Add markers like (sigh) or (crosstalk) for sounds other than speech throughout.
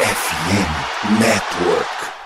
FM Network.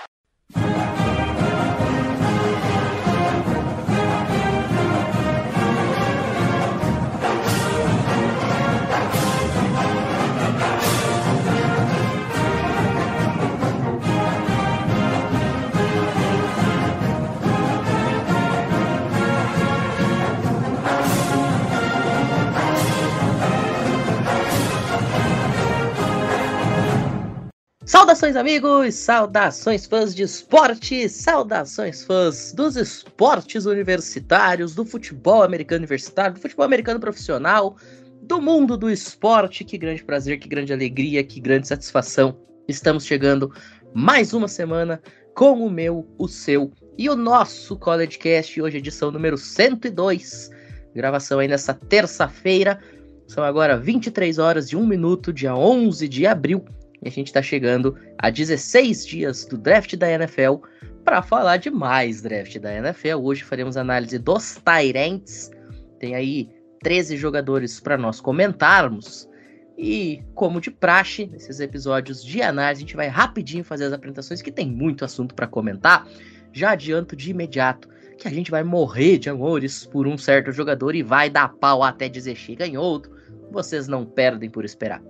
Saudações, amigos! Saudações, fãs de esporte! Saudações, fãs dos esportes universitários, do futebol americano universitário, do futebol americano profissional, do mundo do esporte. Que grande prazer, que grande alegria, que grande satisfação. Estamos chegando mais uma semana com o meu, o seu e o nosso College Cast, hoje edição número 102. Gravação aí nessa terça-feira. São agora 23 horas e 1 minuto, dia 11 de abril e a gente está chegando a 16 dias do draft da NFL para falar de mais draft da NFL. Hoje faremos análise dos Tyrants. Tem aí 13 jogadores para nós comentarmos. E, como de praxe, nesses episódios de análise, a gente vai rapidinho fazer as apresentações, que tem muito assunto para comentar. Já adianto de imediato que a gente vai morrer de amores por um certo jogador e vai dar pau até dizer chega em outro. Vocês não perdem por esperar.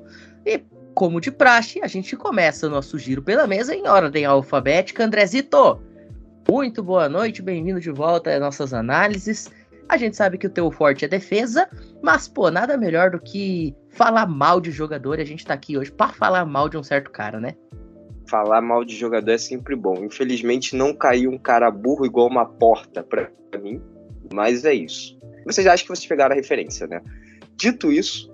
E como de praxe, a gente começa o nosso giro pela mesa em ordem alfabética. Andrezito, muito boa noite, bem-vindo de volta às nossas análises. A gente sabe que o teu forte é defesa, mas, pô, nada melhor do que falar mal de jogador. E a gente tá aqui hoje para falar mal de um certo cara, né? Falar mal de jogador é sempre bom. Infelizmente, não caiu um cara burro igual uma porta pra mim, mas é isso. Vocês acham que vocês pegaram a referência, né? Dito isso,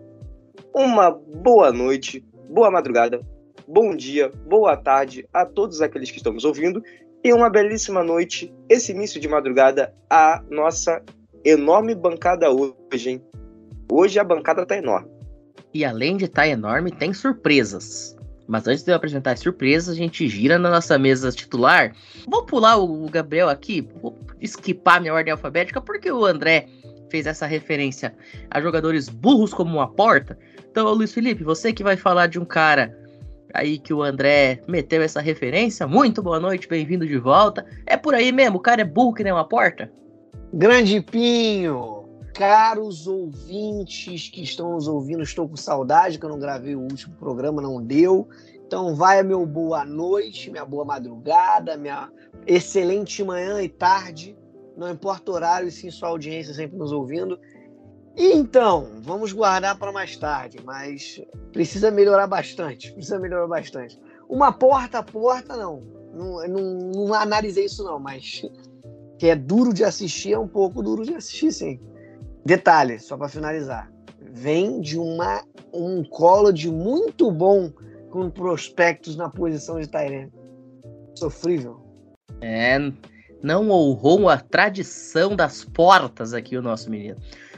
uma boa noite boa madrugada, bom dia, boa tarde a todos aqueles que estão nos ouvindo e uma belíssima noite, esse início de madrugada, a nossa enorme bancada hoje, hein? Hoje a bancada tá enorme. E além de estar tá enorme, tem surpresas. Mas antes de eu apresentar as surpresas, a gente gira na nossa mesa titular. Vou pular o Gabriel aqui, vou esquipar minha ordem alfabética, porque o André fez essa referência a jogadores burros como uma porta. Então, Luiz Felipe, você que vai falar de um cara aí que o André meteu essa referência, muito boa noite, bem-vindo de volta. É por aí mesmo, o cara é burro que nem uma porta? Grande Pinho, caros ouvintes que estão nos ouvindo, estou com saudade que eu não gravei o último programa, não deu. Então vai meu boa noite, minha boa madrugada, minha excelente manhã e tarde. Não importa o horário, e sim sua audiência sempre nos ouvindo. Então, vamos guardar para mais tarde, mas precisa melhorar bastante. Precisa melhorar bastante. Uma porta a porta, não. Não, não. não analisei isso, não, mas que é duro de assistir, é um pouco duro de assistir, sim. Detalhe, só para finalizar. Vem de uma, um college muito bom com prospectos na posição de Tyrene. Sofrível. É, não honrou a tradição das portas aqui o nosso menino.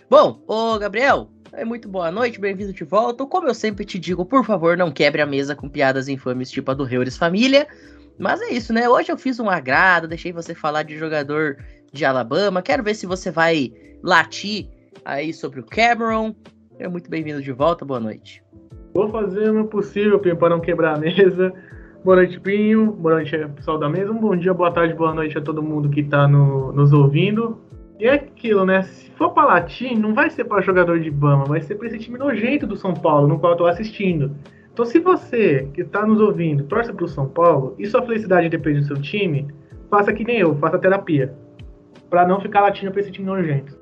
Bom, ô Gabriel, é muito boa noite, bem-vindo de volta. Como eu sempre te digo, por favor, não quebre a mesa com piadas infames tipo a do Reures Família. Mas é isso, né? Hoje eu fiz um agrado, deixei você falar de jogador de Alabama. Quero ver se você vai latir aí sobre o Cameron. É muito bem-vindo de volta, boa noite. Vou fazer o meu possível, para não quebrar a mesa. Boa noite, Pinho. Boa noite, pessoal da mesa. Um bom dia, boa tarde, boa noite a todo mundo que está no, nos ouvindo. E é aquilo, né? Se for pra latim, não vai ser para jogador de Bama, vai ser para esse time nojento do São Paulo, no qual eu tô assistindo. Então, se você que está nos ouvindo torce pro São Paulo e sua felicidade depende do seu time, faça que nem eu, faça terapia. para não ficar latindo pra esse time nojento.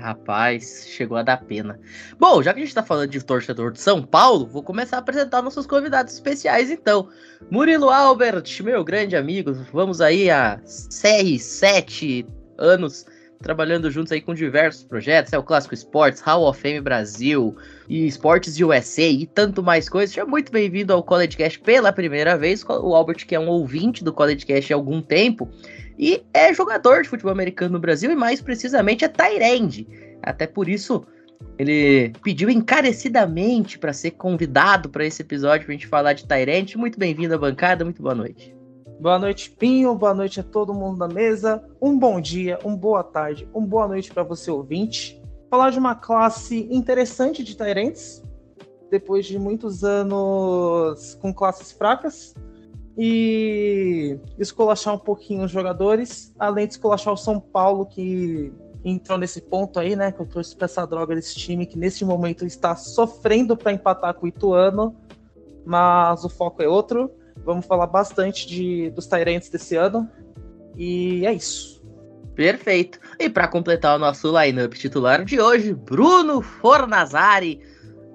Rapaz, chegou a dar pena. Bom, já que a gente tá falando de torcedor de São Paulo, vou começar a apresentar nossos convidados especiais então. Murilo Albert, meu grande amigo, vamos aí a CR7 anos trabalhando juntos aí com diversos projetos, é o Clássico Esportes, Hall of Fame Brasil e Esportes USA e tanto mais coisas. Seja muito bem-vindo ao College Cast pela primeira vez. O Albert, que é um ouvinte do College Cast há algum tempo e é jogador de futebol americano no Brasil e mais precisamente é Tyrande. Até por isso ele pediu encarecidamente para ser convidado para esse episódio para a gente falar de Tyrande. Muito bem-vindo à bancada, muito boa noite. Boa noite, Pinho. Boa noite a todo mundo da mesa. Um bom dia, uma boa tarde, uma boa noite para você ouvinte. Falar de uma classe interessante de Tyrants. depois de muitos anos com classes fracas e esculachar um pouquinho os jogadores, além de esculachar o São Paulo, que entrou nesse ponto aí, né? Que eu trouxe pra essa droga desse time que nesse momento está sofrendo para empatar com o Ituano, mas o foco é outro. Vamos falar bastante de, dos Tyrants desse ano. E é isso. Perfeito. E para completar o nosso lineup titular de hoje, Bruno Fornazari,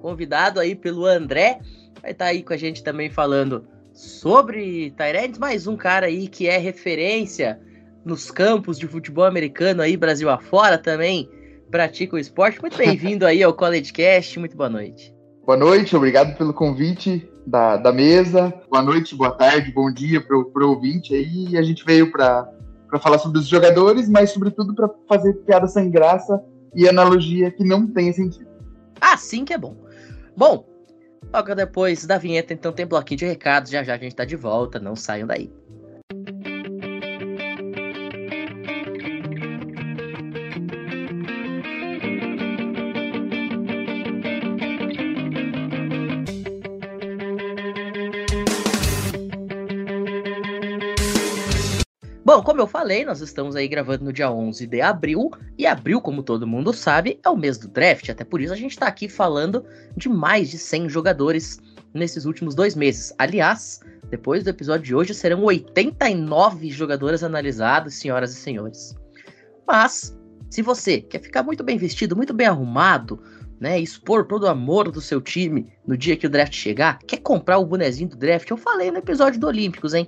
convidado aí pelo André, vai estar tá aí com a gente também falando sobre Tyrants, mais um cara aí que é referência nos campos de futebol americano aí, Brasil afora também, pratica o esporte. Muito bem-vindo aí ao College Cast, muito boa noite. Boa noite, obrigado pelo convite da, da mesa. Boa noite, boa tarde, bom dia para o ouvinte aí. E a gente veio para falar sobre os jogadores, mas sobretudo para fazer piada sem graça e analogia que não tenha sentido. Assim que é bom. Bom, logo depois da vinheta, então tem bloquinho de recados. Já já a gente tá de volta, não saiam daí. Bom, como eu falei, nós estamos aí gravando no dia 11 de abril, e abril, como todo mundo sabe, é o mês do draft, até por isso a gente está aqui falando de mais de 100 jogadores nesses últimos dois meses. Aliás, depois do episódio de hoje, serão 89 jogadores analisados, senhoras e senhores. Mas, se você quer ficar muito bem vestido, muito bem arrumado, né, expor todo o amor do seu time no dia que o draft chegar, quer comprar o bonezinho do draft, eu falei no episódio do Olímpicos, hein?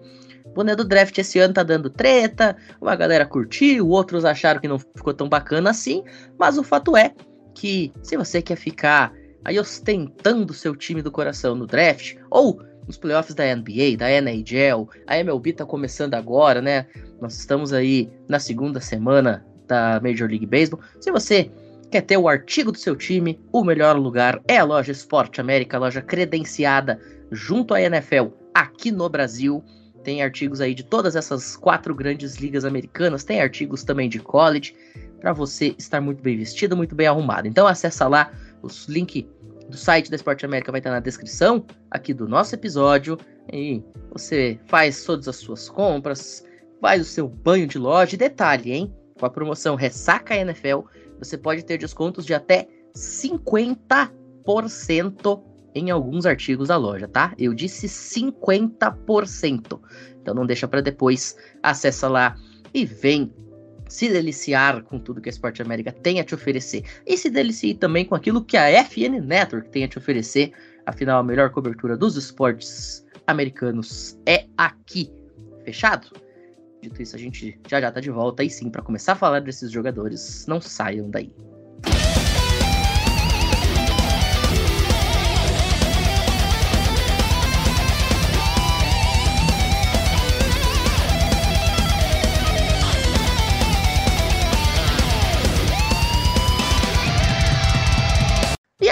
Boné do draft esse ano tá dando treta, uma galera curtiu, outros acharam que não ficou tão bacana assim, mas o fato é que se você quer ficar aí ostentando seu time do coração no draft, ou nos playoffs da NBA, da NHL, a MLB tá começando agora, né? Nós estamos aí na segunda semana da Major League Baseball. Se você quer ter o artigo do seu time, o melhor lugar é a loja Esporte América, loja credenciada junto à NFL aqui no Brasil. Tem artigos aí de todas essas quatro grandes ligas americanas, tem artigos também de college, para você estar muito bem vestido, muito bem arrumado. Então acessa lá, o link do site da Esporte América vai estar na descrição aqui do nosso episódio e você faz todas as suas compras, faz o seu banho de loja. E detalhe, hein? Com a promoção Ressaca NFL, você pode ter descontos de até 50% em alguns artigos da loja, tá? Eu disse 50%. Então não deixa para depois, acessa lá e vem se deliciar com tudo que a Esporte América tem a te oferecer. E se delicie também com aquilo que a FN Network tem a te oferecer. Afinal, a melhor cobertura dos esportes americanos é aqui. Fechado? Dito isso, a gente já já tá de volta aí sim para começar a falar desses jogadores. Não saiam daí.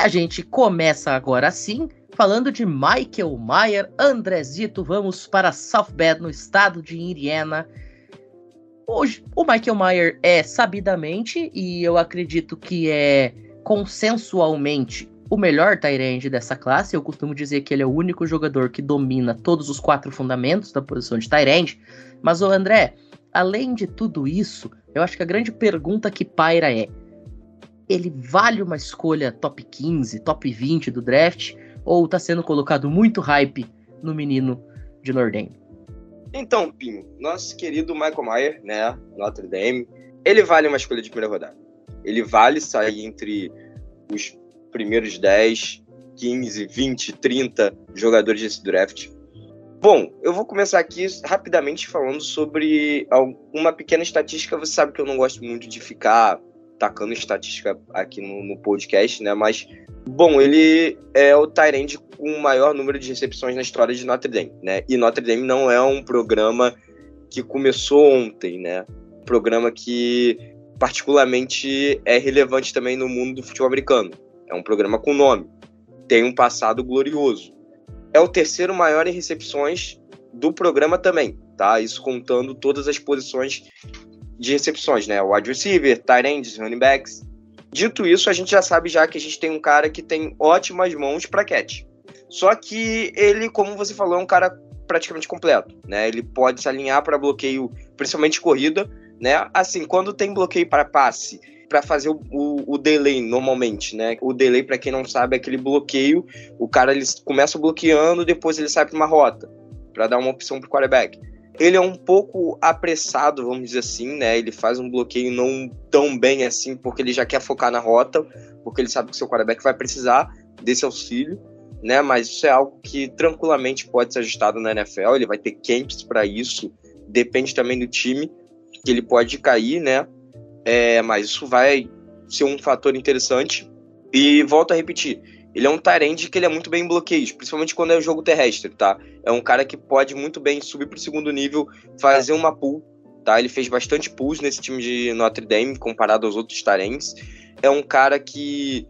A gente começa agora sim, falando de Michael Mayer, Andrezito, vamos para South Bend, no estado de Indiana. Hoje, o Michael Mayer é sabidamente, e eu acredito que é consensualmente, o melhor Tyrande dessa classe. Eu costumo dizer que ele é o único jogador que domina todos os quatro fundamentos da posição de Tyrande. Mas, o André, além de tudo isso, eu acho que a grande pergunta que paira é: ele vale uma escolha top 15, top 20 do draft? Ou tá sendo colocado muito hype no menino de Nordem? Então, Pinho, nosso querido Michael Mayer, né, Notre Dame, ele vale uma escolha de primeira rodada. Ele vale sair entre os primeiros 10, 15, 20, 30 jogadores desse draft. Bom, eu vou começar aqui rapidamente falando sobre uma pequena estatística. Você sabe que eu não gosto muito de ficar tacando estatística aqui no, no, podcast, né? Mas, bom, ele é o Tyrande com o maior número de recepções na história de Notre Dame, né? E Notre Dame não é um programa que começou ontem, né? Um programa que particularmente é relevante também no mundo do futebol americano. É um programa com nome, tem um passado glorioso. É o terceiro maior em recepções do programa também, tá? Isso contando todas as posições de recepções, né? Wide receiver, tight ends, running backs. Dito isso, a gente já sabe já que a gente tem um cara que tem ótimas mãos para catch. Só que ele, como você falou, é um cara praticamente completo, né? Ele pode se alinhar para bloqueio, principalmente corrida, né? Assim, quando tem bloqueio para passe, para fazer o, o, o, delay normalmente, né? O delay, para quem não sabe, é aquele bloqueio. O cara ele começa bloqueando, depois ele sai para uma rota para dar uma opção para o quarterback. Ele é um pouco apressado, vamos dizer assim, né? Ele faz um bloqueio não tão bem assim, porque ele já quer focar na rota, porque ele sabe que seu quarterback vai precisar desse auxílio, né? Mas isso é algo que tranquilamente pode ser ajustado na NFL. Ele vai ter camps para isso, depende também do time que ele pode cair, né? É, mas isso vai ser um fator interessante. E volto a repetir, ele é um Tyrande que ele é muito bem em bloqueios, principalmente quando é o jogo terrestre, tá? É um cara que pode muito bem subir para o segundo nível, fazer uma pull, tá? Ele fez bastante pulls nesse time de Notre Dame comparado aos outros Tyrands. É um cara que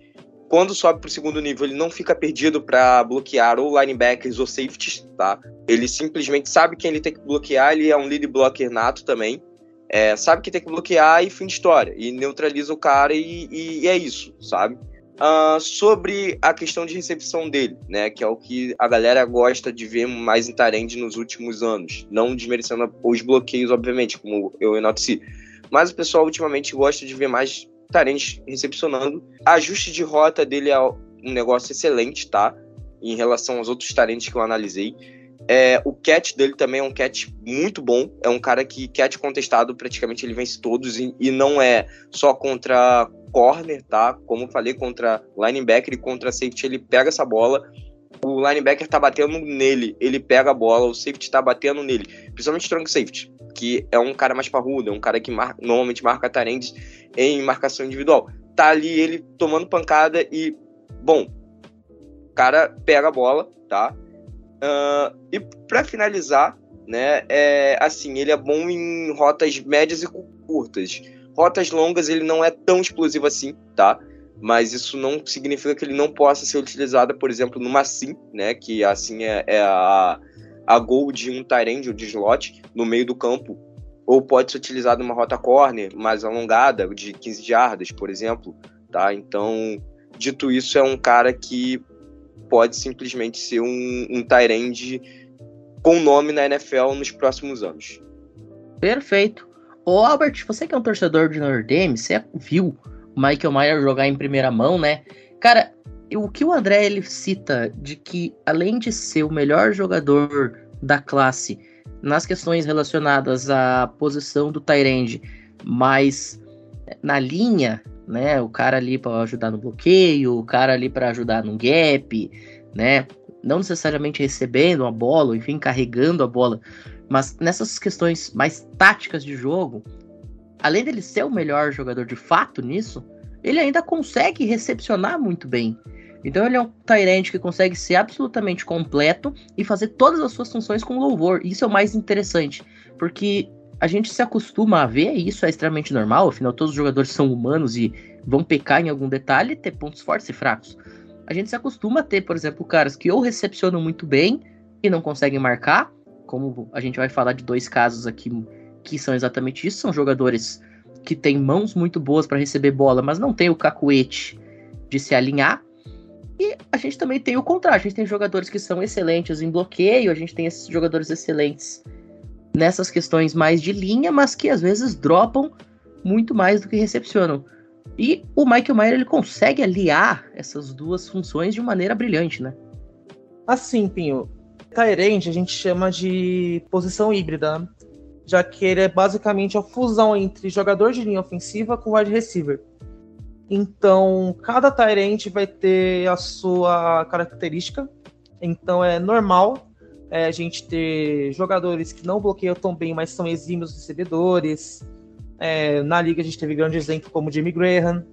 quando sobe para o segundo nível, ele não fica perdido para bloquear ou linebackers ou safeties, tá? Ele simplesmente sabe quem ele tem que bloquear, ele é um lead blocker nato também. É, sabe que tem que bloquear e fim de história. E neutraliza o cara e, e é isso, sabe? Uh, sobre a questão de recepção dele, né, que é o que a galera gosta de ver mais em Tyrande nos últimos anos, não desmerecendo os bloqueios, obviamente, como eu enalteci, mas o pessoal ultimamente gosta de ver mais Tyrande recepcionando. Ajuste de rota dele é um negócio excelente, tá, em relação aos outros Tyrands que eu analisei. É, o catch dele também é um catch muito bom. É um cara que catch contestado, praticamente ele vence todos e, e não é só contra corner, tá? Como falei, contra linebacker e contra safety, ele pega essa bola. O linebacker tá batendo nele, ele pega a bola, o safety tá batendo nele. Principalmente strong safety, que é um cara mais parrudo, é um cara que mar normalmente marca tarendes em marcação individual. Tá ali ele tomando pancada e, bom, o cara pega a bola, tá? Uh, e para finalizar, né, é, assim, ele é bom em rotas médias e curtas. Rotas longas ele não é tão explosivo assim, tá? Mas isso não significa que ele não possa ser utilizado, por exemplo, numa sim, né? Que assim é, é a, a gol de um Tyrande ou de slot no meio do campo. Ou pode ser utilizado numa rota corner mais alongada, de 15 jardas, por exemplo, tá? Então, dito isso, é um cara que pode simplesmente ser um, um Tyrande com nome na NFL nos próximos anos. Perfeito. Ô Albert, você que é um torcedor de Notre Dame, você viu o Michael Mayer jogar em primeira mão, né? Cara, o que o André ele cita de que além de ser o melhor jogador da classe nas questões relacionadas à posição do Tyrande, mas na linha, né? O cara ali para ajudar no bloqueio, o cara ali para ajudar no gap, né? Não necessariamente recebendo a bola, enfim, carregando a bola, mas nessas questões mais táticas de jogo, além dele ser o melhor jogador de fato nisso, ele ainda consegue recepcionar muito bem. Então ele é um Tyrant que consegue ser absolutamente completo e fazer todas as suas funções com louvor. Isso é o mais interessante, porque a gente se acostuma a ver, e isso é extremamente normal, afinal todos os jogadores são humanos e vão pecar em algum detalhe e ter pontos fortes e fracos. A gente se acostuma a ter, por exemplo, caras que ou recepcionam muito bem e não conseguem marcar, como a gente vai falar de dois casos aqui que são exatamente isso, são jogadores que têm mãos muito boas para receber bola, mas não tem o cacuete de se alinhar. E a gente também tem o contrário, a gente tem jogadores que são excelentes em bloqueio, a gente tem esses jogadores excelentes nessas questões mais de linha, mas que às vezes dropam muito mais do que recepcionam. E o Michael Mayer ele consegue aliar essas duas funções de maneira brilhante, né? Assim, Pinho, Tyrande a gente chama de posição híbrida, já que ele é basicamente a fusão entre jogador de linha ofensiva com wide receiver. Então, cada Tyrande vai ter a sua característica. Então, é normal é, a gente ter jogadores que não bloqueiam tão bem, mas são exímios recebedores. É, na liga, a gente teve grande exemplo como Jimmy Graham.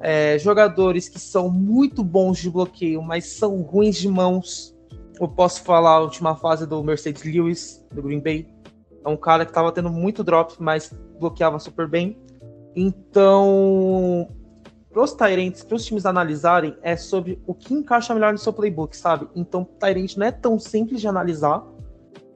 É, jogadores que são muito bons de bloqueio, mas são ruins de mãos. Eu posso falar a última fase do Mercedes Lewis, do Green Bay. É um cara que estava tendo muito drop, mas bloqueava super bem. Então, para os Tyrants, para os times analisarem, é sobre o que encaixa melhor no seu playbook, sabe? Então, Tyrant não é tão simples de analisar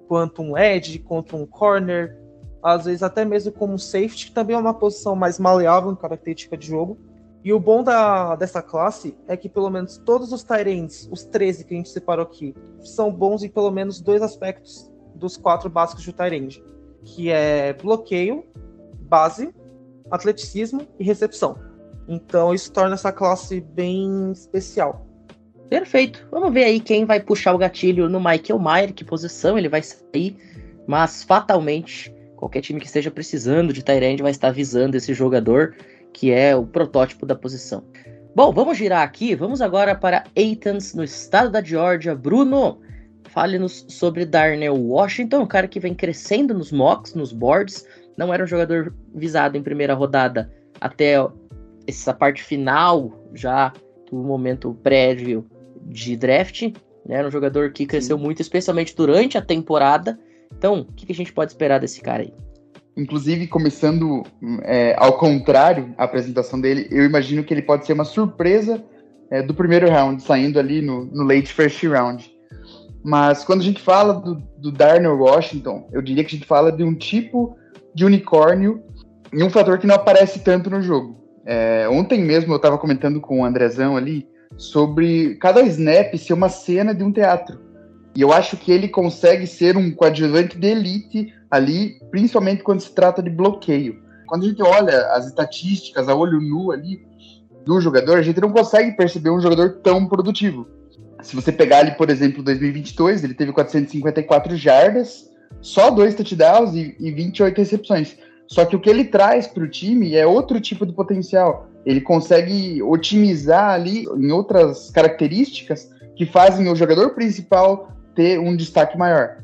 quanto um edge, quanto um corner, às vezes até mesmo como um safety, que também é uma posição mais maleável em característica de jogo. E o bom da, dessa classe é que pelo menos todos os Tyrants, os 13 que a gente separou aqui, são bons em pelo menos dois aspectos dos quatro básicos do Tyrande, que é bloqueio, base, atleticismo e recepção. Então isso torna essa classe bem especial. Perfeito. Vamos ver aí quem vai puxar o gatilho no Michael Mayer, que posição ele vai sair. Mas fatalmente, qualquer time que esteja precisando de Tyrande vai estar visando esse jogador que é o protótipo da posição. Bom, vamos girar aqui. Vamos agora para Athens, no estado da Georgia. Bruno, fale-nos sobre Darnell Washington, um cara que vem crescendo nos mocks, nos boards. Não era um jogador visado em primeira rodada até essa parte final, já do momento prévio de draft. Né? Era um jogador que cresceu Sim. muito, especialmente durante a temporada. Então, o que, que a gente pode esperar desse cara aí? Inclusive, começando é, ao contrário a apresentação dele, eu imagino que ele pode ser uma surpresa é, do primeiro round, saindo ali no, no, late first round. Mas quando a gente fala do, do Darnell Washington, eu diria que a gente fala de um tipo de unicórnio e um fator que não aparece tanto no jogo. É, ontem mesmo eu estava comentando com o Andrezão ali sobre cada snap ser uma cena de um teatro. E eu acho que ele consegue ser um coadjuvante de elite ali, principalmente quando se trata de bloqueio. Quando a gente olha as estatísticas a olho nu ali do jogador, a gente não consegue perceber um jogador tão produtivo. Se você pegar ali, por exemplo, 2022, ele teve 454 jardas, só dois touchdowns e, e 28 recepções. Só que o que ele traz para o time é outro tipo de potencial. Ele consegue otimizar ali em outras características que fazem o jogador principal ter um destaque maior.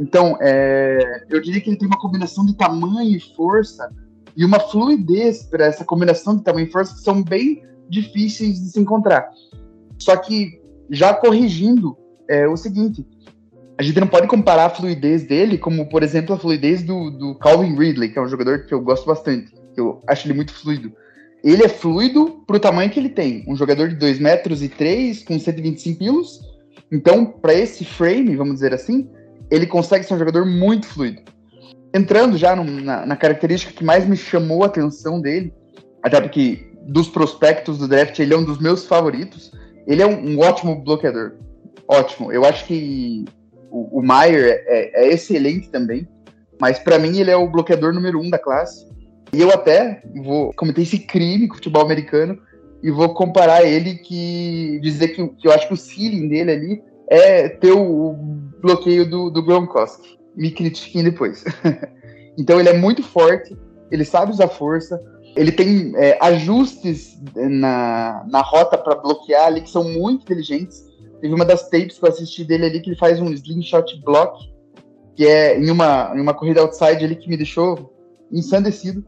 Então, é, eu diria que ele tem uma combinação de tamanho e força e uma fluidez para essa combinação de tamanho e força que são bem difíceis de se encontrar. Só que, já corrigindo, é o seguinte: a gente não pode comparar a fluidez dele como, por exemplo, a fluidez do, do Calvin Ridley, que é um jogador que eu gosto bastante, que eu acho ele muito fluido. Ele é fluido para o tamanho que ele tem. Um jogador de 2 metros e 3 com 125 quilos. Então, para esse frame, vamos dizer assim, ele consegue ser um jogador muito fluido. Entrando já no, na, na, característica que mais me chamou a atenção dele, até porque dos prospectos do draft ele é um dos meus favoritos, ele é um, um ótimo bloqueador. Ótimo. Eu acho que o, o Maier é, é excelente também, mas para mim ele é o bloqueador número um da classe. E eu até vou cometer esse crime com o futebol americano e vou comparar ele que dizer que, que eu acho que o ceiling dele ali é ter o bloqueio do, do Gronkowski. Me critiquem depois. (laughs) então ele é muito forte, ele sabe usar força, ele tem é, ajustes na, na rota para bloquear ali que são muito inteligentes. Teve uma das tapes que eu assisti dele ali que ele faz um slingshot block, que é em uma, em uma corrida outside ali que me deixou ensandecido.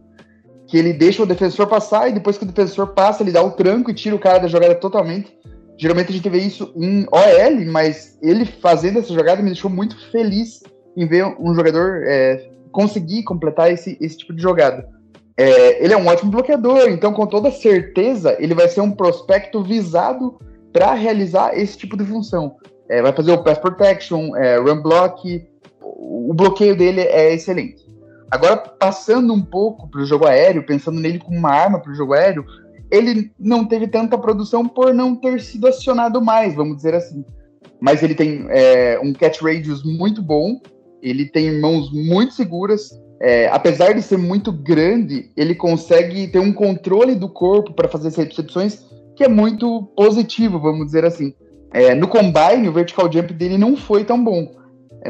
Que ele deixa o defensor passar e depois que o defensor passa, ele dá o tranco e tira o cara da jogada totalmente. Geralmente a gente vê isso em OL, mas ele fazendo essa jogada me deixou muito feliz em ver um jogador é, conseguir completar esse, esse tipo de jogada. É, ele é um ótimo bloqueador, então com toda certeza ele vai ser um prospecto visado para realizar esse tipo de função. É, vai fazer o pass protection, é, run block, o bloqueio dele é excelente. Agora, passando um pouco para o jogo aéreo, pensando nele como uma arma para o jogo aéreo, ele não teve tanta produção por não ter sido acionado mais, vamos dizer assim. Mas ele tem é, um catch radius muito bom, ele tem mãos muito seguras. É, apesar de ser muito grande, ele consegue ter um controle do corpo para fazer essas recepções que é muito positivo, vamos dizer assim. É, no combine, o vertical jump dele não foi tão bom,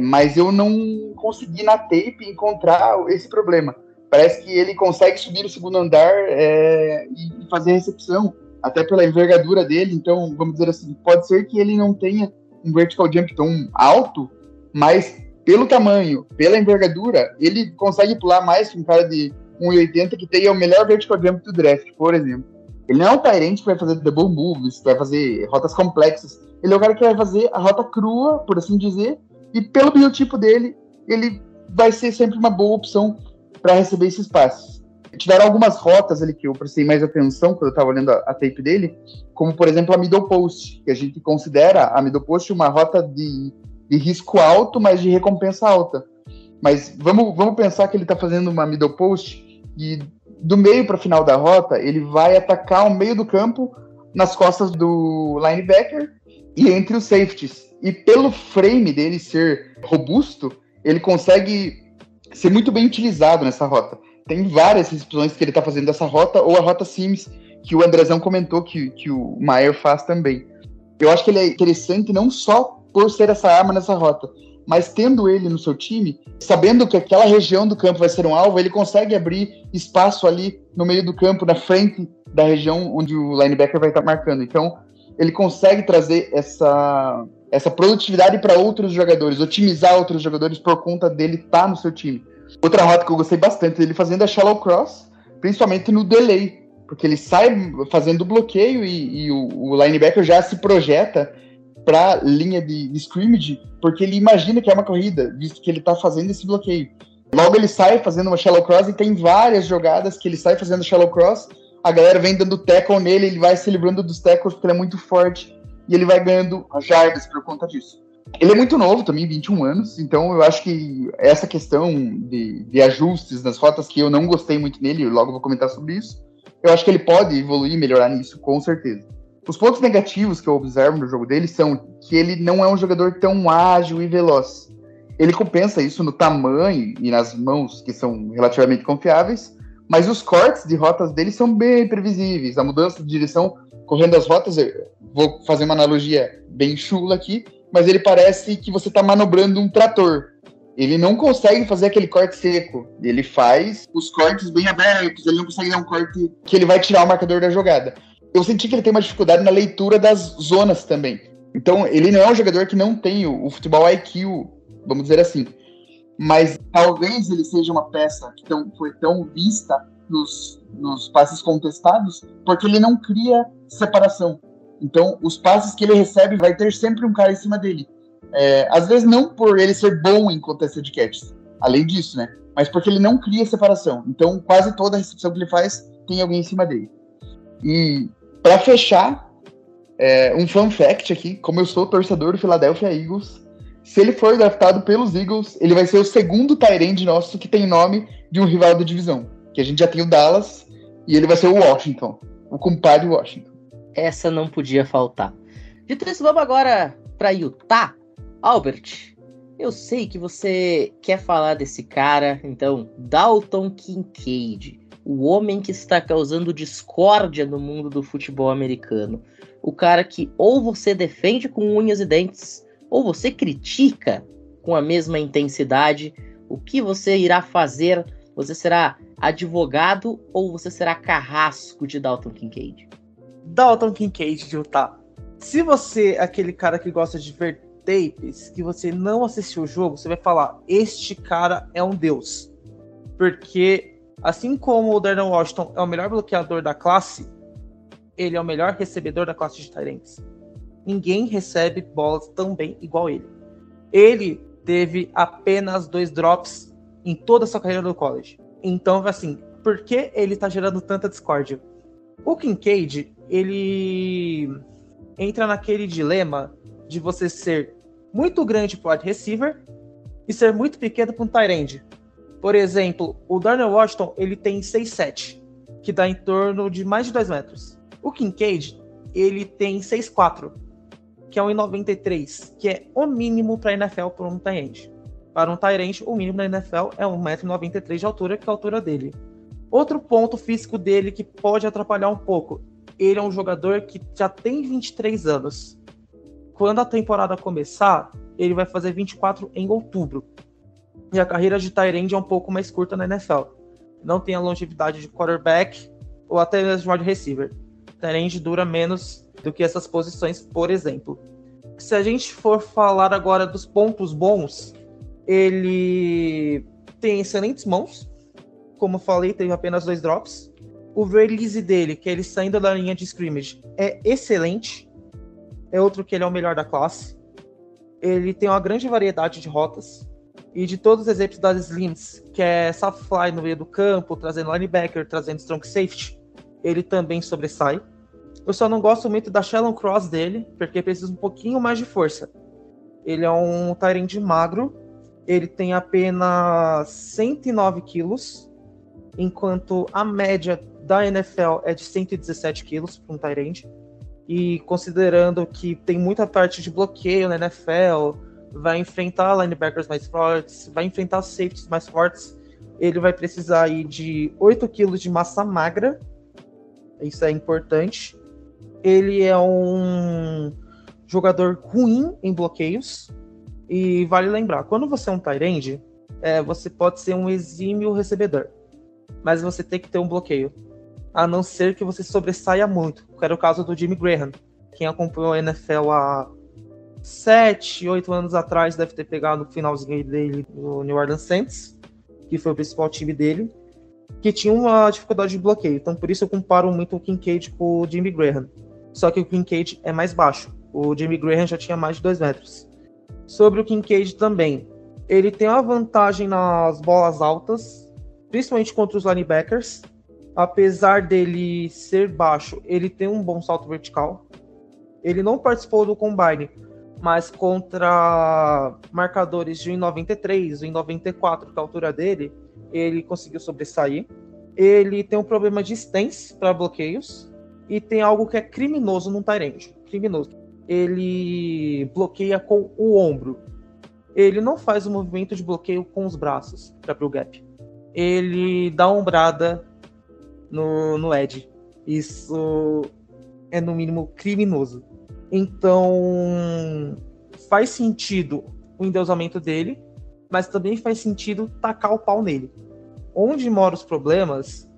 mas eu não consegui na tape encontrar esse problema. Parece que ele consegue subir no segundo andar é, e fazer a recepção, até pela envergadura dele. Então, vamos dizer assim, pode ser que ele não tenha um vertical jump tão alto, mas pelo tamanho, pela envergadura, ele consegue pular mais que um cara de 1,80 que tenha o melhor vertical jump do draft, por exemplo. Ele não é um Tyrant que vai fazer double moves, que vai fazer rotas complexas. Ele é o cara que vai fazer a rota crua, por assim dizer, e pelo biotipo dele, ele vai ser sempre uma boa opção para receber esses passes. Tiveram algumas rotas ali que eu prestei mais atenção quando eu estava olhando a, a, tape dele, como por exemplo a middle post, que a gente considera a middle post uma rota de, de risco alto, mas de recompensa alta. Mas vamos, vamos pensar que ele está fazendo uma middle post e do meio para final da rota, ele vai atacar o meio do campo nas costas do linebacker e entre os safeties. E pelo frame dele ser robusto, ele consegue ser muito bem utilizado nessa rota. Tem várias recepções que ele está fazendo dessa rota, ou a rota Sims, que o Andrezão comentou que, que o Maier faz também. Eu acho que ele é interessante não só por ser essa arma nessa rota, mas tendo ele no seu time, sabendo que aquela região do campo vai ser um alvo, ele consegue abrir espaço ali no meio do campo, na frente da região onde o linebacker vai estar marcando. Então, ele consegue trazer essa, essa produtividade para outros jogadores, otimizar outros jogadores por conta dele estar tá no seu time. Outra rota que eu gostei bastante dele fazendo é shallow cross, principalmente no delay, porque ele sai fazendo bloqueio e, e o, o linebacker já se projeta para linha de, de, scrimmage, porque ele imagina que é uma corrida, visto que ele está fazendo esse bloqueio. Logo ele sai fazendo uma shallow cross e tem várias jogadas que ele sai fazendo shallow cross, a galera vem dando tackle nele, ele vai se livrando dos tackles porque ele é muito forte e ele vai ganhando jardas por conta disso. Ele é muito novo também, 21 anos, então eu acho que essa questão de, de ajustes nas rotas que eu não gostei muito nele, eu logo vou comentar sobre isso, eu acho que ele pode evoluir e melhorar nisso, com certeza. Os pontos negativos que eu observo no jogo dele são que ele não é um jogador tão ágil e veloz. Ele compensa isso no tamanho e nas mãos, que são relativamente confiáveis, mas os cortes de rotas dele são bem previsíveis. A mudança de direção correndo as rotas, vou fazer uma analogia bem chula aqui, mas ele parece que você está manobrando um trator. Ele não consegue fazer aquele corte seco. Ele faz os cortes bem abertos, ele não consegue dar um corte que ele vai tirar o marcador da jogada eu senti que ele tem uma dificuldade na leitura das zonas também. Então, ele não é um jogador que não tem o, o futebol IQ, vamos dizer assim. Mas talvez ele seja uma peça que tão, foi tão vista nos, nos passes contestados, porque ele não cria separação. Então, os passes que ele recebe vai ter sempre um cara em cima dele. É, às vezes não por ele ser bom em contested catches, além disso, né? Mas porque ele não cria separação. Então, quase toda a recepção que ele faz tem alguém em cima dele. E para fechar, é, um fun fact aqui, como eu sou torcedor do Philadelphia Eagles, se ele for draftado pelos Eagles, ele vai ser o segundo Tyrande nosso que tem nome de um rival da divisão. Que a gente já tem o Dallas e ele vai ser o Washington, o compadre Washington. Essa não podia faltar. Dito isso, vamos agora para Utah. Albert, eu sei que você quer falar desse cara, então, Dalton Kincaid o homem que está causando discórdia no mundo do futebol americano. O cara que ou você defende com unhas e dentes, ou você critica com a mesma intensidade. O que você irá fazer? Você será advogado ou você será carrasco de Dalton Kincaid? Dalton Kincaid de Utah. Se você é aquele cara que gosta de ver tapes, que você não assistiu o jogo, você vai falar: este cara é um deus. Porque Assim como o Darnell Washington é o melhor bloqueador da classe, ele é o melhor recebedor da classe de Tyrants. Ninguém recebe bolas tão bem igual ele. Ele teve apenas dois drops em toda a sua carreira no college. Então, assim, por que ele está gerando tanta discórdia? O Kincaid, ele entra naquele dilema de você ser muito grande para o wide receiver e ser muito pequeno para um tight end. Por exemplo, o Darnell Washington ele tem 6'7", que dá em torno de mais de 2 metros. O Kincaid ele tem 6'4", que é 1,93, que é o mínimo para NFL por um tight end. Para um end, o mínimo na NFL é 1,93m de altura, que é a altura dele. Outro ponto físico dele que pode atrapalhar um pouco, ele é um jogador que já tem 23 anos. Quando a temporada começar, ele vai fazer 24 em outubro e a carreira de Tyrande é um pouco mais curta na NFL. Não tem a longevidade de quarterback ou até mesmo de wide receiver. Tyrande dura menos do que essas posições, por exemplo. Se a gente for falar agora dos pontos bons, ele tem excelentes mãos. Como eu falei, teve apenas dois drops. O release dele, que é ele saindo da linha de scrimmage, é excelente. É outro que ele é o melhor da classe. Ele tem uma grande variedade de rotas. E de todos os exemplos das Slims, que é soft fly no meio do campo, trazendo linebacker, trazendo strong safety, ele também sobressai. Eu só não gosto muito da shallow cross dele, porque precisa um pouquinho mais de força. Ele é um Tyrande magro, ele tem apenas 109 quilos, enquanto a média da NFL é de 117 quilos para um Tyrande. E considerando que tem muita parte de bloqueio na NFL, vai enfrentar linebackers mais fortes, vai enfrentar safeties mais fortes, ele vai precisar aí de 8 quilos de massa magra. Isso é importante. Ele é um jogador ruim em bloqueios. E vale lembrar, quando você é um Tyrande, é, você pode ser um exímio recebedor. Mas você tem que ter um bloqueio. A não ser que você sobressaia muito. Que era o caso do Jimmy Graham. Quem acompanhou a NFL há 7, 8 anos atrás deve ter pegado o finalzinho dele no New Orleans Saints, que foi o principal time dele, que tinha uma dificuldade de bloqueio. Então por isso eu comparo muito o Kincaid com o Jimmy Graham. Só que o Kincaid é mais baixo. O Jimmy Graham já tinha mais de 2 metros. Sobre o Kincaid também, ele tem uma vantagem nas bolas altas, principalmente contra os linebackers. Apesar dele ser baixo, ele tem um bom salto vertical. Ele não participou do combine, mas contra marcadores de 1,93, 1,94, que é a altura dele, ele conseguiu sobressair. Ele tem um problema de stance para bloqueios e tem algo que é criminoso no Tyrande. Criminoso. Ele bloqueia com o ombro. Ele não faz o movimento de bloqueio com os braços para abrir o gap. Ele dá ombrada no, no edge. Isso é, no mínimo, criminoso. Então, faz sentido o endeusamento dele, mas também faz sentido tacar o pau nele. Onde moram os problemas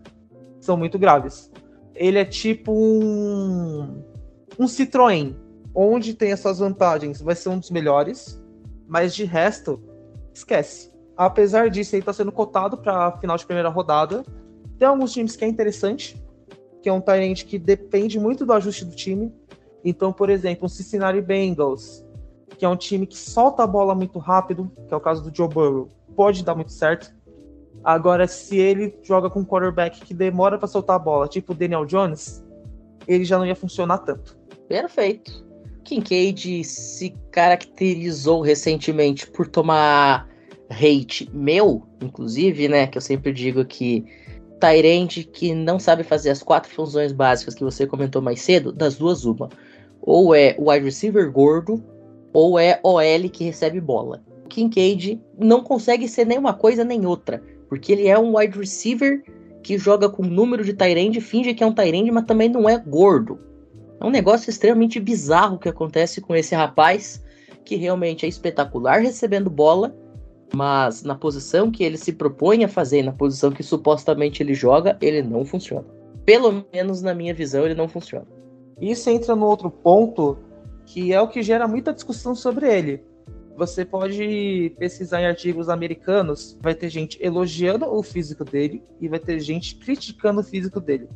são muito graves. Ele é tipo um, um Citroën. Onde tem essas vantagens, vai ser um dos melhores, mas de resto, esquece. Apesar disso, ele está sendo cotado para final de primeira rodada. Tem alguns times que é interessante, que é um Tyrant que depende muito do ajuste do time. Então, por exemplo, o Cincinnati Bengals, que é um time que solta a bola muito rápido, que é o caso do Joe Burrow, pode dar muito certo. Agora, se ele joga com um quarterback que demora para soltar a bola, tipo o Daniel Jones, ele já não ia funcionar tanto. Perfeito. Kincaid se caracterizou recentemente por tomar hate meu, inclusive, né? Que eu sempre digo que Tyrande que não sabe fazer as quatro funções básicas que você comentou mais cedo, das duas, uma ou é wide receiver gordo, ou é OL que recebe bola. O Kincaid não consegue ser nenhuma coisa nem outra, porque ele é um wide receiver que joga com número de Tyrande, finge que é um Tyrande, mas também não é gordo. É um negócio extremamente bizarro que acontece com esse rapaz, que realmente é espetacular recebendo bola, mas na posição que ele se propõe a fazer, na posição que supostamente ele joga, ele não funciona. Pelo menos na minha visão, ele não funciona. Isso entra no outro ponto que é o que gera muita discussão sobre ele. Você pode pesquisar em artigos americanos, vai ter gente elogiando o físico dele e vai ter gente criticando o físico dele.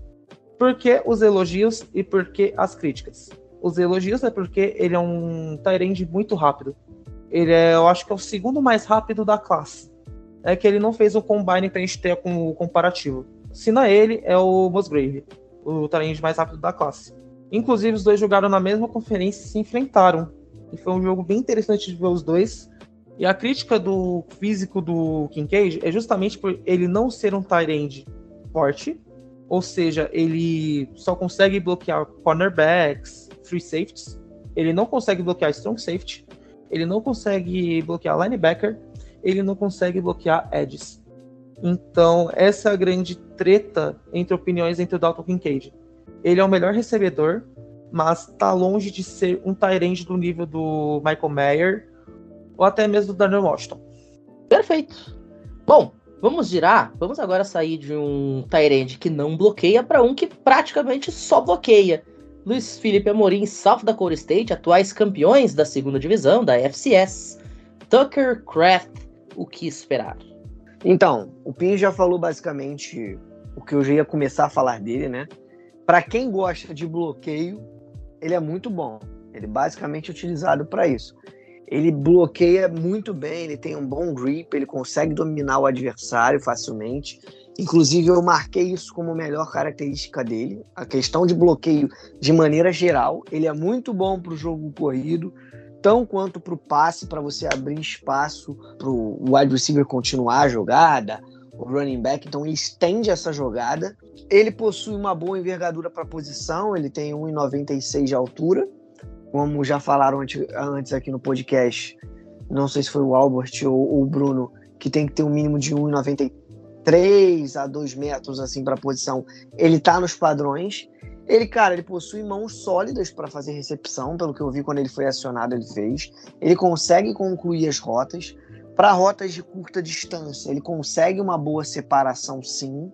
Por que os elogios e por que as críticas? Os elogios é porque ele é um Tyrande muito rápido. Ele é, eu acho que é o segundo mais rápido da classe. É que ele não fez um combine pra gente ter com o comparativo. É ele, é o Musgrave, o Tyrande mais rápido da classe. Inclusive, os dois jogaram na mesma conferência e se enfrentaram. E foi um jogo bem interessante de ver os dois. E a crítica do físico do Kincaid é justamente por ele não ser um end forte, ou seja, ele só consegue bloquear cornerbacks, free safeties, ele não consegue bloquear strong safety, ele não consegue bloquear linebacker, ele não consegue bloquear edges. Então, essa é a grande treta entre opiniões entre o Dalton Kincaid. Ele é o melhor recebedor, mas tá longe de ser um Tyrande do nível do Michael Mayer ou até mesmo do Daniel Washington. Perfeito. Bom, vamos girar. Vamos agora sair de um Tyrande que não bloqueia para um que praticamente só bloqueia. Luiz Felipe Amorim, South Dakota State, atuais campeões da segunda divisão da FCS. Tucker Craft, o que esperar? Então, o Pin já falou basicamente o que eu já ia começar a falar dele, né? Para quem gosta de bloqueio, ele é muito bom. Ele é basicamente utilizado para isso. Ele bloqueia muito bem, ele tem um bom grip, ele consegue dominar o adversário facilmente. Inclusive, eu marquei isso como melhor característica dele. A questão de bloqueio, de maneira geral, ele é muito bom para o jogo corrido, tão quanto para o passe, para você abrir espaço para o wide receiver continuar a jogada, o running back, então ele estende essa jogada. Ele possui uma boa envergadura para posição, ele tem 1,96 de altura, como já falaram antes aqui no podcast. Não sei se foi o Albert ou o Bruno, que tem que ter um mínimo de 1,93 a 2 metros assim para posição. Ele tá nos padrões. Ele, cara, ele possui mãos sólidas para fazer recepção, pelo que eu vi quando ele foi acionado, ele fez. Ele consegue concluir as rotas. Para rotas de curta distância, ele consegue uma boa separação, sim,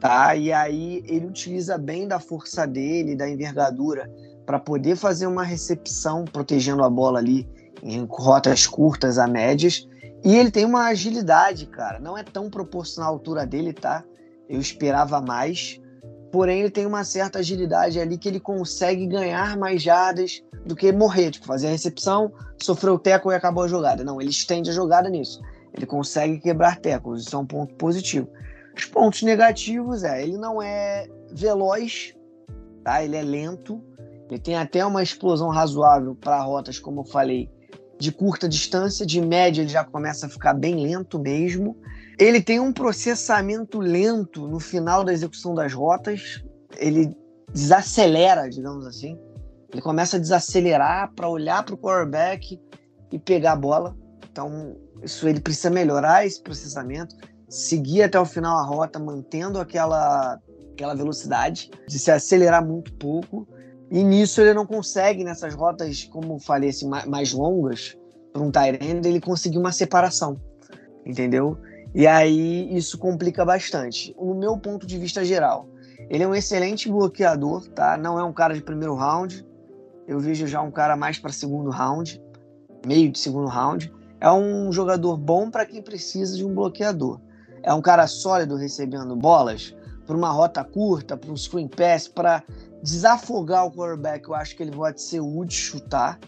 tá? E aí ele utiliza bem da força dele, da envergadura, para poder fazer uma recepção, protegendo a bola ali em rotas curtas a médias. E ele tem uma agilidade, cara. Não é tão proporcional à altura dele, tá? Eu esperava mais porém ele tem uma certa agilidade ali que ele consegue ganhar mais jardas do que morrer, tipo, fazer a recepção, sofrer o teco e acabou a jogada. Não, ele estende a jogada nisso. Ele consegue quebrar tecos, isso é um ponto positivo. Os pontos negativos é, ele não é veloz, tá? Ele é lento, ele tem até uma explosão razoável para rotas, como eu falei, de curta distância, de média ele já começa a ficar bem lento mesmo. Ele tem um processamento lento no final da execução das rotas. Ele desacelera, digamos assim. Ele começa a desacelerar para olhar para o quarterback e pegar a bola. Então, isso ele precisa melhorar esse processamento, seguir até o final a rota, mantendo aquela, aquela velocidade, de se acelerar muito pouco. E nisso ele não consegue, nessas rotas, como falei, assim, mais longas, para um Tyrande, ele conseguir uma separação, entendeu? E aí isso complica bastante. No meu ponto de vista geral, ele é um excelente bloqueador, tá? Não é um cara de primeiro round. Eu vejo já um cara mais para segundo round, meio de segundo round. É um jogador bom para quem precisa de um bloqueador. É um cara sólido recebendo bolas para uma rota curta, para um screen pass, para desafogar o quarterback. Eu acho que ele pode ser útil chutar,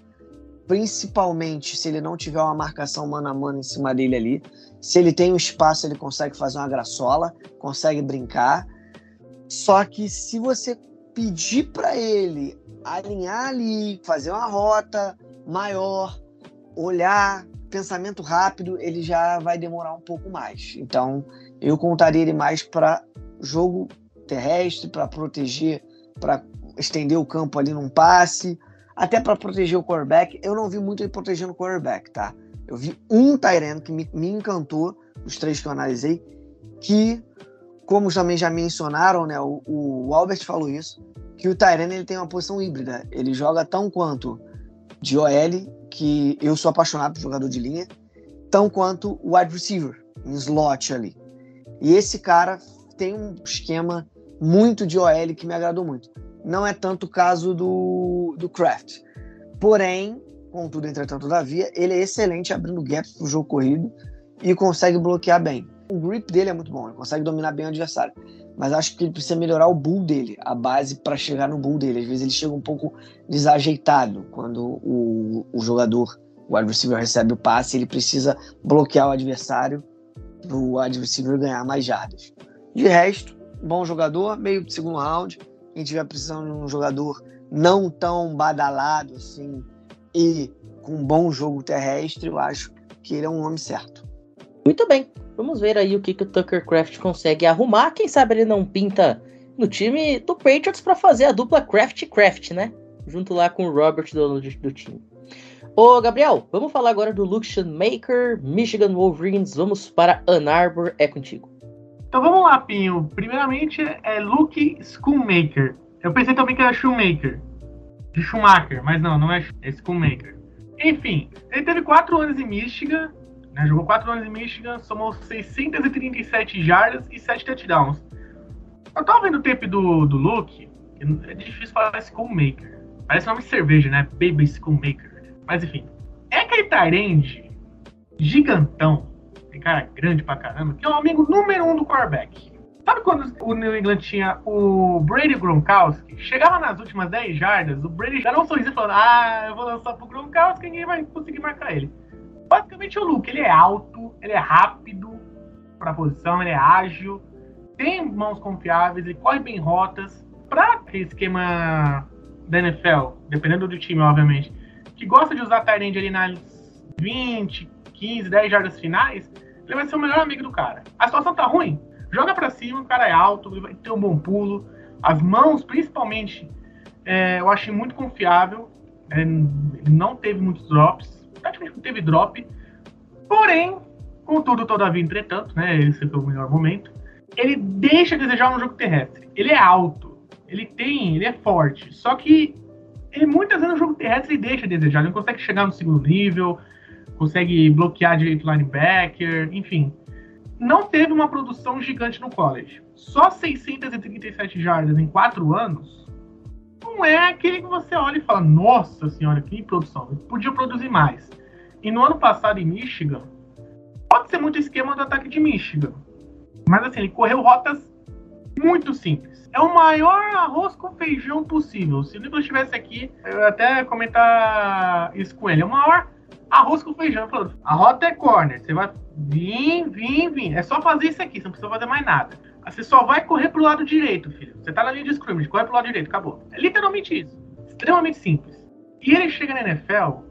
principalmente se ele não tiver uma marcação mano a mano em cima dele ali. Se ele tem um espaço, ele consegue fazer uma graçola, consegue brincar. Só que se você pedir para ele alinhar ali, fazer uma rota maior, olhar, pensamento rápido, ele já vai demorar um pouco mais. Então, eu contaria ele mais para jogo terrestre, para proteger, para estender o campo ali num passe, até para proteger o quarterback. Eu não vi muito ele protegendo o quarterback, tá? Eu vi um Tyrant que me, me, encantou, os três que eu analisei, que, como também já mencionaram, né, o, o Albert falou isso, que o Tyrant ele tem uma posição híbrida. Ele joga tão quanto de OL, que eu sou apaixonado por jogador de linha, tão quanto o wide receiver, em slot ali. E esse cara tem um esquema muito de OL que me agradou muito. Não é tanto o caso do, do Kraft. Porém, Contudo, entretanto, todavia, ele é excelente abrindo gaps pro jogo corrido e consegue bloquear bem. O grip dele é muito bom, ele consegue dominar bem o adversário. Mas acho que ele precisa melhorar o bull dele, a base para chegar no bull dele. Às vezes ele chega um pouco desajeitado quando o, o jogador, o receiver, recebe o passe, ele precisa bloquear o adversário para o receiver ganhar mais jardas. De resto, bom jogador, meio de segundo round. Quem tiver precisando de um jogador não tão badalado assim, e com um bom jogo terrestre, eu acho que ele é um nome certo. Muito bem. Vamos ver aí o que, que o Tucker Craft consegue arrumar. Quem sabe ele não pinta no time do Patriots para fazer a dupla Craft Craft, né? Junto lá com o Robert do, do time. Ô, Gabriel, vamos falar agora do Luke Maker, Michigan Wolverines. Vamos para Ann Arbor, é contigo. Então vamos lá, Pinho. Primeiramente é Luke Schoonmaker. Eu pensei também que era Shoemaker de Schumacher, mas não, não é, é Schoonmaker. Enfim, ele teve 4 anos em Michigan, né, jogou 4 anos em Michigan, somou 637 jardas e 7 touchdowns. Eu tava vendo o tape do, do Luke, é difícil falar Schoonmaker. Parece nome de cerveja, né? Baby Schoonmaker. Mas enfim, é aquele Tyrande gigantão, cara grande pra caramba, que é o amigo número um do quarterback. Sabe quando o New England tinha o Brady Gronkowski? Chegava nas últimas 10 jardas, o Brady já não sorriso falando: Ah, eu vou lançar pro Gronkowski, ninguém vai conseguir marcar ele. Basicamente, o Luke, ele é alto, ele é rápido pra posição, ele é ágil, tem mãos confiáveis, ele corre bem rotas. Pra esquema da NFL, dependendo do time, obviamente, que gosta de usar Tyrande ali nas 20, 15, 10 jardas finais, ele vai ser o melhor amigo do cara. A situação tá ruim, joga para cima, o cara é alto, ele vai ter um bom pulo. As mãos, principalmente, é, eu achei muito confiável. É, ele não teve muitos drops, praticamente não teve drop. Porém, contudo, todavia, entretanto, né? Esse foi o melhor momento. Ele deixa a desejar no jogo terrestre. Ele é alto, ele tem, ele é forte. Só que ele muitas vezes no jogo terrestre ele deixa a desejar. Ele não consegue chegar no segundo nível, consegue bloquear direito linebacker, enfim. Não teve uma produção gigante no college. Só 637 jardas em 4 anos não é aquele que você olha e fala, nossa senhora, que produção. Podia produzir mais. E no ano passado em Michigan, pode ser muito esquema do ataque de Michigan. Mas assim, ele correu rotas muito simples. É o maior arroz com feijão possível. Se o Nicolas estivesse aqui, eu ia até comentar isso com ele. É o maior arroz com feijão. A rota é corner. Você vai vir, vir, vir. É só fazer isso aqui. Você não precisa fazer mais nada. Você só vai correr pro lado direito, filho. Você tá na linha de scrimmage, corre pro lado direito, acabou. É literalmente isso. Extremamente simples. E ele chega na NFL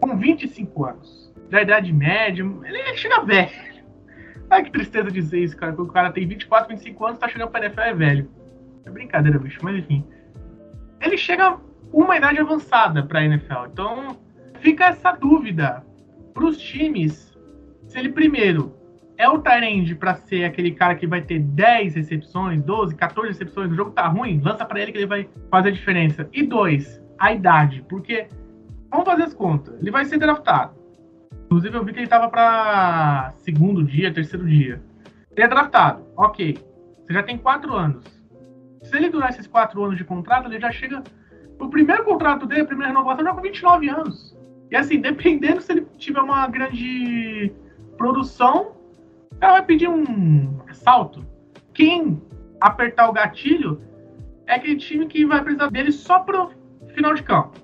com 25 anos. Da idade média, ele chega velho. (laughs) Ai, que tristeza dizer isso, cara. Porque o cara tem 24, 25 anos, tá chegando pra NFL é velho. É brincadeira, bicho, mas enfim. Ele chega uma idade avançada pra NFL. Então, fica essa dúvida pros times se ele primeiro é o Tyrande para ser aquele cara que vai ter 10 recepções, 12, 14 recepções, o jogo tá ruim, lança para ele que ele vai fazer a diferença. E dois, a idade, porque vamos fazer as contas, ele vai ser draftado. Inclusive eu vi que ele tava para segundo dia, terceiro dia. Ele é draftado, ok. Você já tem 4 anos. Se ele durar esses 4 anos de contrato, ele já chega. O primeiro contrato dele, a primeira renovação, já com 29 anos. E assim, dependendo se ele tiver uma grande produção, ela vai pedir um assalto. Quem apertar o gatilho é aquele time que vai precisar dele só pro final de campo.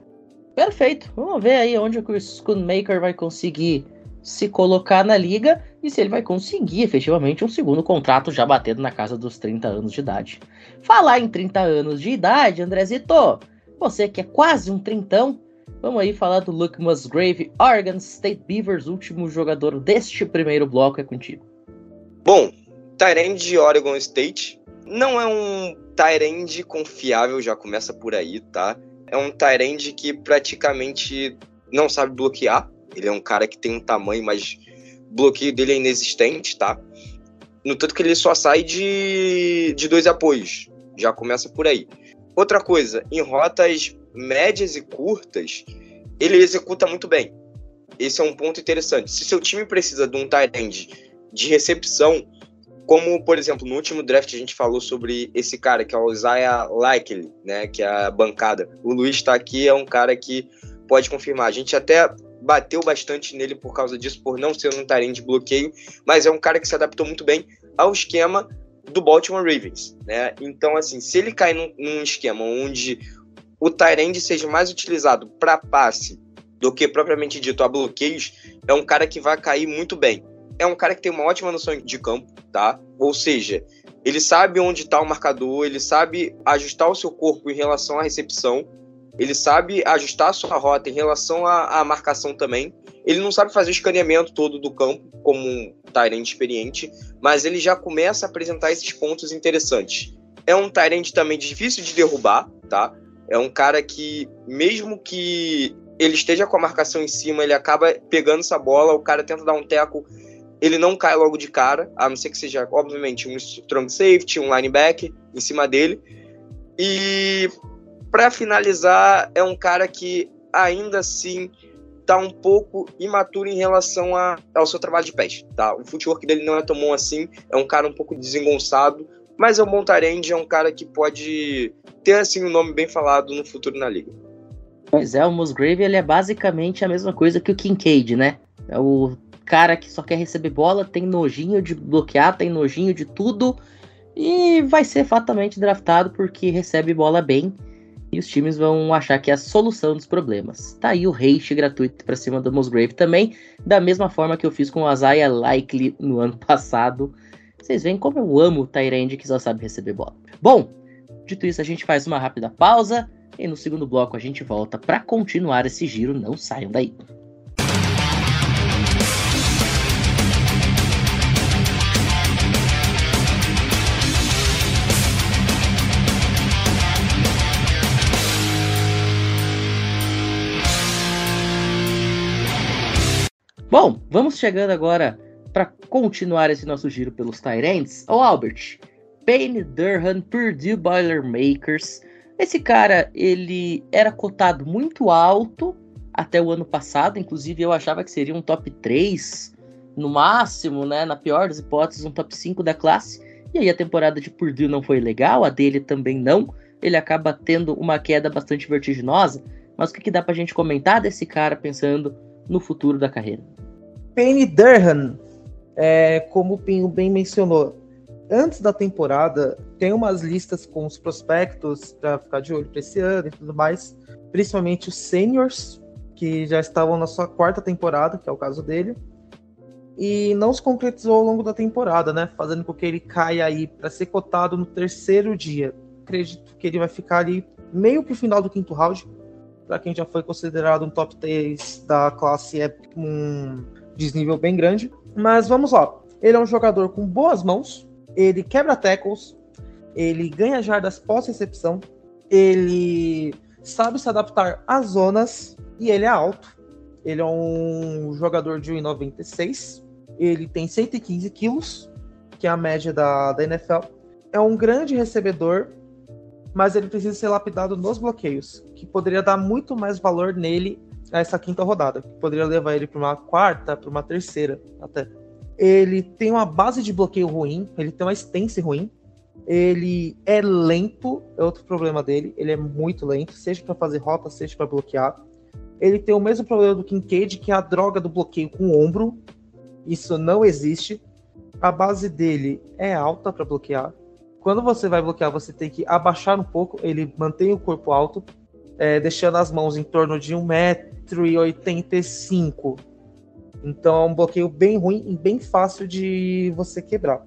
Perfeito. Vamos ver aí onde o Schoonmaker vai conseguir se colocar na liga e se ele vai conseguir efetivamente um segundo contrato já batendo na casa dos 30 anos de idade. Falar em 30 anos de idade, Andrezito, você que é quase um trintão, vamos aí falar do Luke Musgrave, Oregon State Beavers, último jogador deste primeiro bloco é contigo. Bom, Tyrande de Oregon State não é um Tyrande confiável, já começa por aí, tá? É um Tyrande que praticamente não sabe bloquear. Ele é um cara que tem um tamanho, mas bloqueio dele é inexistente, tá? No tanto que ele só sai de, de dois apoios. Já começa por aí. Outra coisa, em rotas médias e curtas, ele executa muito bem. Esse é um ponto interessante. Se seu time precisa de um tight end de recepção, como, por exemplo, no último draft a gente falou sobre esse cara, que é o Isaiah Likely, né, que é a bancada. O Luiz está aqui, é um cara que pode confirmar. A gente até bateu bastante nele por causa disso, por não ser um Tyrant de bloqueio, mas é um cara que se adaptou muito bem ao esquema do Baltimore Ravens, né? Então, assim, se ele cair num, num esquema onde o Tyrant seja mais utilizado para passe do que propriamente dito a bloqueios, é um cara que vai cair muito bem é um cara que tem uma ótima noção de campo, tá? Ou seja, ele sabe onde está o marcador, ele sabe ajustar o seu corpo em relação à recepção, ele sabe ajustar a sua rota em relação à, à marcação também. Ele não sabe fazer o escaneamento todo do campo, como um Tyrant experiente, mas ele já começa a apresentar esses pontos interessantes. É um Tyrant também difícil de derrubar, tá? É um cara que, mesmo que ele esteja com a marcação em cima, ele acaba pegando essa bola, o cara tenta dar um teco ele não cai logo de cara, a não ser que seja, obviamente, um strong safety, um linebacker em cima dele. E para finalizar, é um cara que ainda assim tá um pouco imaturo em relação a, ao seu trabalho de pés, tá? O footwork dele não é tão bom assim, é um cara um pouco desengonçado, mas bom tarende, é um cara que pode ter assim um nome bem falado no futuro na liga. Pois é, o Musgrave ele é basicamente a mesma coisa que o Kincaid, né? É o cara que só quer receber bola, tem nojinho de bloquear, tem nojinho de tudo e vai ser fatalmente draftado porque recebe bola bem e os times vão achar que é a solução dos problemas. Tá aí o hate gratuito para cima do Musgrave também, da mesma forma que eu fiz com o Isaiah Likely no ano passado. Vocês veem como eu amo o Tyrande que só sabe receber bola. Bom, dito isso, a gente faz uma rápida pausa e no segundo bloco a gente volta para continuar esse giro. Não saiam daí. Bom, vamos chegando agora para continuar esse nosso giro pelos Tyrants. Ô Albert, Payne Durham, Purdue Boilermakers. Esse cara, ele era cotado muito alto até o ano passado, inclusive eu achava que seria um top 3, no máximo, né, na pior das hipóteses, um top 5 da classe. E aí a temporada de Purdue não foi legal, a dele também não. Ele acaba tendo uma queda bastante vertiginosa. Mas o que, que dá pra gente comentar desse cara pensando no futuro da carreira? Penny Durham, é, como o Pinho bem mencionou, antes da temporada tem umas listas com os prospectos para ficar de olho para esse ano e tudo mais, principalmente os seniors, que já estavam na sua quarta temporada, que é o caso dele e não se concretizou ao longo da temporada, né? Fazendo com que ele caia aí para ser cotado no terceiro dia. Acredito que ele vai ficar ali meio pro final do quinto round. Para quem já foi considerado um top 3 da classe, é um desnível bem grande. Mas vamos lá. Ele é um jogador com boas mãos, ele quebra tackles, ele ganha jardas pós-recepção, ele sabe se adaptar às zonas e ele é alto. Ele é um jogador de 1,96 ele tem 115 quilos, que é a média da, da NFL. É um grande recebedor, mas ele precisa ser lapidado nos bloqueios, que poderia dar muito mais valor nele essa quinta rodada, que poderia levar ele para uma quarta, para uma terceira até. Ele tem uma base de bloqueio ruim, ele tem uma stance ruim, ele é lento, é outro problema dele, ele é muito lento, seja para fazer rota, seja para bloquear. Ele tem o mesmo problema do Kincaid, que é a droga do bloqueio com o ombro, isso não existe. A base dele é alta para bloquear. Quando você vai bloquear, você tem que abaixar um pouco. Ele mantém o corpo alto, é, deixando as mãos em torno de 1,85m. Então é um bloqueio bem ruim e bem fácil de você quebrar.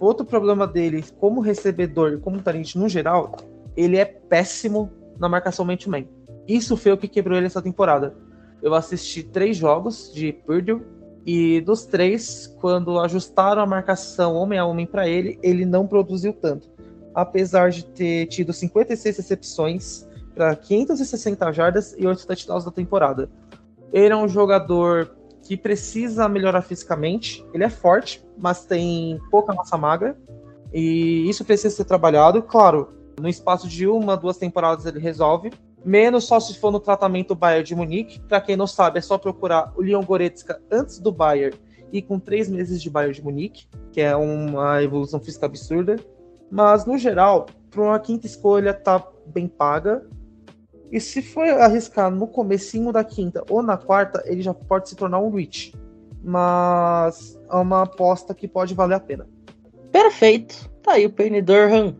Outro problema dele, como recebedor e como talento no geral, ele é péssimo na marcação man-to-man. Isso foi o que quebrou ele essa temporada. Eu assisti três jogos de Purdue e dos três, quando ajustaram a marcação homem a homem para ele, ele não produziu tanto. Apesar de ter tido 56 recepções para 560 jardas e 8 touchdowns da temporada. Ele é um jogador que precisa melhorar fisicamente. Ele é forte, mas tem pouca massa magra. E isso precisa ser trabalhado. Claro, no espaço de uma, duas temporadas ele resolve menos só se for no tratamento Bayern de Munique. Para quem não sabe, é só procurar o Leon Goretzka antes do Bayern e com três meses de Bayern de Munique, que é uma evolução física absurda. Mas, no geral, para uma quinta escolha, tá bem paga. E se for arriscar no comecinho da quinta ou na quarta, ele já pode se tornar um reach. Mas é uma aposta que pode valer a pena. Perfeito. Tá aí o Penny Durham,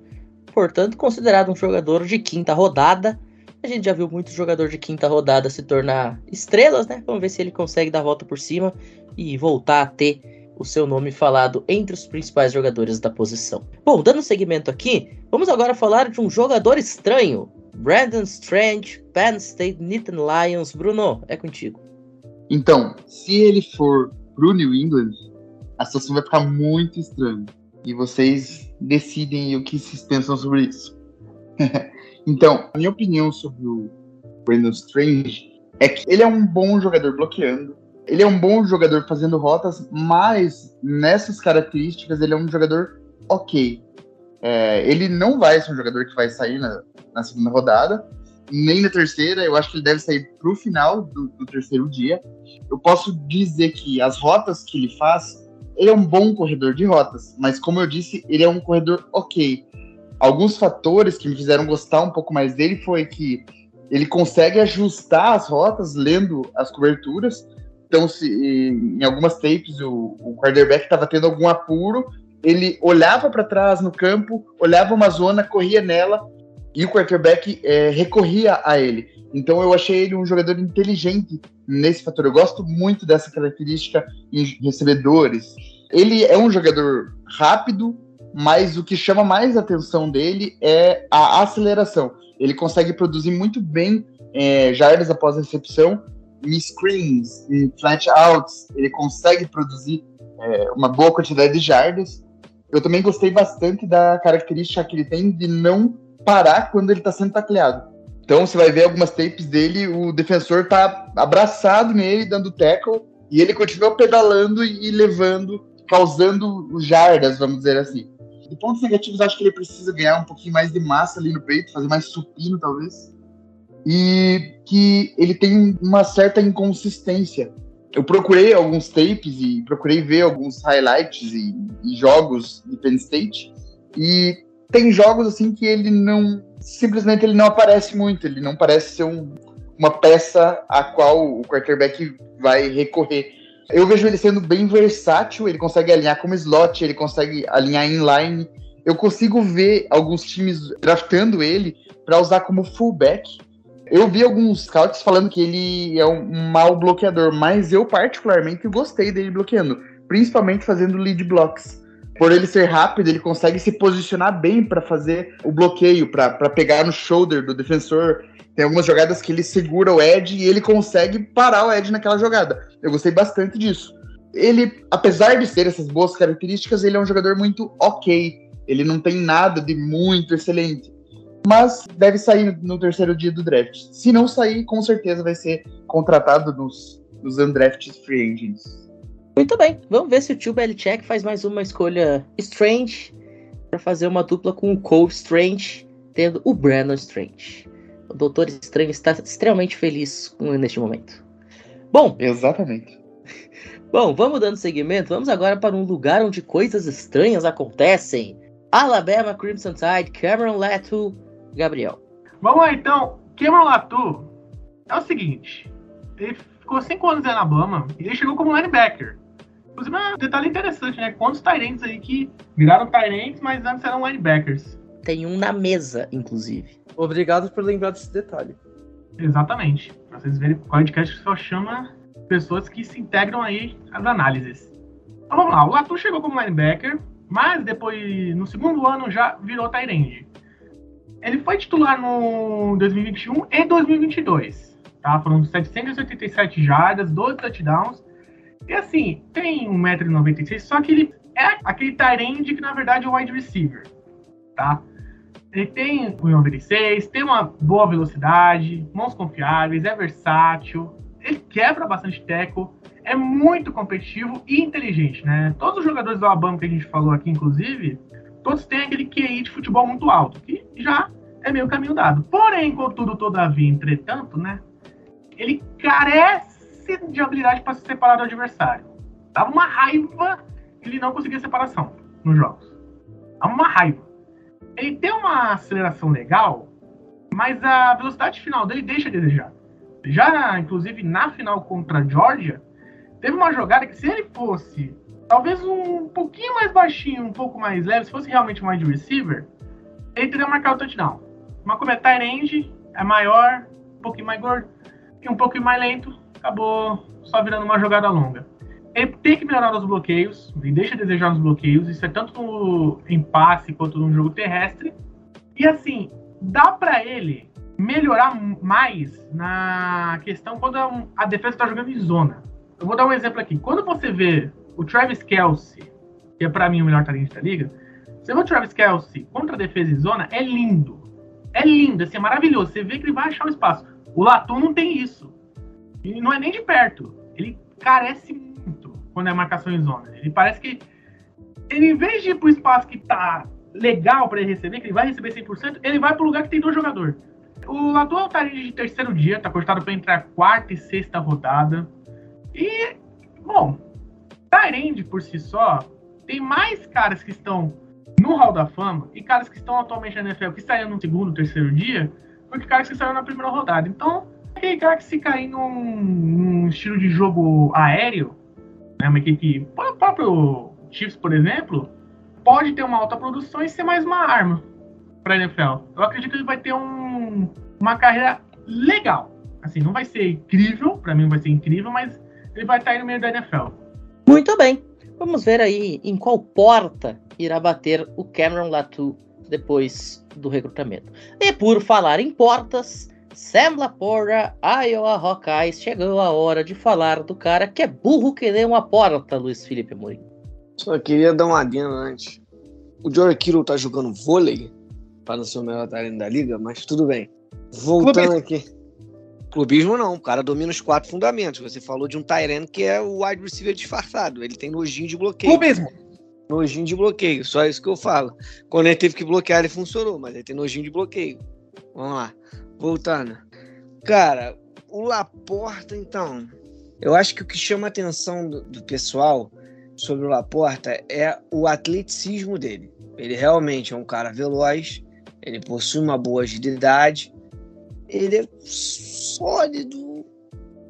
portanto, considerado um jogador de quinta rodada. A gente já viu muito jogador de quinta rodada se tornar estrelas, né? Vamos ver se ele consegue dar a volta por cima e voltar a ter o seu nome falado entre os principais jogadores da posição. Bom, dando seguimento aqui, vamos agora falar de um jogador estranho. Brandon Strange, Penn State Nittany Lions. Bruno, é contigo. Então, se ele for pro New England, a situação vai ficar muito estranha. E vocês decidem o que vocês pensam sobre isso. (laughs) Então, a minha opinião sobre o Brandon Strange é que ele é um bom jogador bloqueando, ele é um bom jogador fazendo rotas, mas nessas características ele é um jogador ok. É, ele não vai ser um jogador que vai sair na, na, segunda rodada, nem na terceira. Eu acho que ele deve sair para o final do, do, terceiro dia. Eu posso dizer que as rotas que ele faz, ele é um bom corredor de rotas, mas como eu disse, ele é um corredor ok alguns fatores que me fizeram gostar um pouco mais dele foi que ele consegue ajustar as rotas lendo as coberturas. Então, se em algumas tapes o, o quarterback estava tendo algum apuro, ele olhava para trás no campo, olhava uma zona, corria nela e o quarterback é, recorria a ele. Então, eu achei ele um jogador inteligente nesse fator. Eu gosto muito dessa característica em recebedores. Ele é um jogador rápido, mas o que chama mais atenção dele é a aceleração. Ele consegue produzir muito bem é, jardas após recepção, em screens, em flat outs, ele consegue produzir é, uma boa quantidade de jardas. Eu também gostei bastante da característica que ele tem de não parar quando ele está sendo tacleado. Então você vai ver algumas tapes dele, o defensor está abraçado nele, dando tackle, E ele continua pedalando e levando, causando jardas, vamos dizer assim. De pontos negativos, acho que ele precisa ganhar um pouquinho mais de massa ali no peito, fazer mais supino, talvez. E que ele tem uma certa inconsistência. Eu procurei alguns tapes e procurei ver alguns highlights e, e jogos de Penn State. E tem jogos assim que ele não. Simplesmente ele não aparece muito, ele não parece ser um, uma peça a qual o quarterback vai recorrer. Eu vejo ele sendo bem versátil, ele consegue alinhar como slot, ele consegue alinhar inline. Eu consigo ver alguns times draftando ele para usar como fullback. Eu vi alguns scouts falando que ele é um mau bloqueador, mas eu particularmente gostei dele bloqueando, principalmente fazendo lead blocks. Por ele ser rápido, ele consegue se posicionar bem para fazer o bloqueio, para pegar no shoulder do defensor, tem algumas jogadas que ele segura o Ed e ele consegue parar o Ed naquela jogada. Eu gostei bastante disso. Ele, apesar de ter essas boas características, ele é um jogador muito ok. Ele não tem nada de muito excelente. Mas deve sair no terceiro dia do draft. Se não sair, com certeza vai ser contratado nos, nos undrafted free agents. Muito bem, vamos ver se o tio Belichick faz mais uma escolha Strange para fazer uma dupla com o Cole Strange, tendo o Brandon Strange. O Doutor Estranho está extremamente feliz neste momento. Bom. Exatamente. Bom, vamos dando seguimento. Vamos agora para um lugar onde coisas estranhas acontecem. Alabama Crimson Tide, Cameron Latu, Gabriel. Vamos lá então. Cameron Latu é o seguinte: ele ficou cinco anos em Alabama e ele chegou como linebacker. Inclusive, é um detalhe interessante, né? Quantos Tyrants aí que viraram Tyrants, mas antes eram linebackers. Tem um na mesa, inclusive. Obrigado por lembrar desse detalhe. Exatamente. Pra vocês verem o podcast só chama pessoas que se integram aí às análises. Então vamos lá, o Latu chegou como linebacker, mas depois, no segundo ano, já virou Tyrande. Ele foi titular no 2021 e 2022. Tá? Foram 787 jardas, 12 touchdowns. E assim, tem 1,96m, só que ele é aquele Tyrande que na verdade é um wide receiver. Tá? Ele tem o 1,96, tem uma boa velocidade, mãos confiáveis, é versátil, ele quebra bastante teco, é muito competitivo e inteligente, né? Todos os jogadores do Alabama que a gente falou aqui, inclusive, todos têm aquele QI de futebol muito alto, que já é meio caminho dado. Porém, contudo, todavia, entretanto, né? Ele carece de habilidade para se separar do adversário. Dava uma raiva que ele não conseguia separação nos jogos. Dava uma raiva ele tem uma aceleração legal, mas a velocidade final dele deixa a desejar. Já, inclusive, na final contra a Georgia, teve uma jogada que se ele fosse talvez um pouquinho mais baixinho, um pouco mais leve, se fosse realmente um wide receiver, ele teria marcado o touchdown. Uma como é range, é maior, um pouquinho mais gordo e um pouquinho mais lento, acabou só virando uma jogada longa. Ele tem que melhorar os bloqueios, ele deixa a desejar nos bloqueios, isso é tanto no, em passe quanto no jogo terrestre. E assim, dá para ele melhorar mais na questão quando a defesa está jogando em zona. Eu vou dar um exemplo aqui. Quando você vê o Travis Kelsey, que é para mim o melhor talento da liga, você vê o Travis Kelsey contra a defesa em zona, é lindo. É lindo, assim, é maravilhoso. Você vê que ele vai achar o espaço. O Latu não tem isso. E não é nem de perto. Ele carece quando é marcação em zona. Ele parece que ele, em vez de ir pro espaço que tá legal para ele receber, que ele vai receber 100%, ele vai pro lugar que tem dois jogadores. O atual tá de terceiro dia, tá cogitado para entrar quarta e sexta rodada. E, bom, Tyrande por si só, tem mais caras que estão no Hall da Fama e caras que estão atualmente na NFL que saíram no segundo, terceiro dia, do que caras que saíram na primeira rodada. Então, aquele cara que se cair num, num estilo de jogo aéreo, né? Uma equipe que, o próprio Chiefs, por exemplo, pode ter uma alta produção e ser mais uma arma para a NFL. Eu acredito que ele vai ter um, uma carreira legal. Assim, não vai ser incrível, para mim vai ser incrível, mas ele vai estar aí no meio da NFL. Muito bem. Vamos ver aí em qual porta irá bater o Cameron Latu depois do recrutamento. E por falar em portas, Sam Laporta, Iowa Hawkeyes, chegou a hora de falar do cara que é burro que nem uma porta, Luiz Felipe Amorim. Só queria dar uma adenda antes. O Jory Kittle tá jogando vôlei para não ser o melhor talento da liga, mas tudo bem. Voltando clube, aqui. Clubismo não, o cara domina os quatro fundamentos. Você falou de um Tyrant que é o wide receiver disfarçado. Ele tem nojinho de bloqueio. Clubismo. Nojinho de bloqueio, só isso que eu falo. Quando ele teve que bloquear, ele funcionou, mas ele tem nojinho de bloqueio. Vamos lá. Voltando. Cara, o Laporta, então. Eu acho que o que chama a atenção do, do pessoal sobre o Laporta é o atleticismo dele. Ele realmente é um cara veloz, ele possui uma boa agilidade, ele é sólido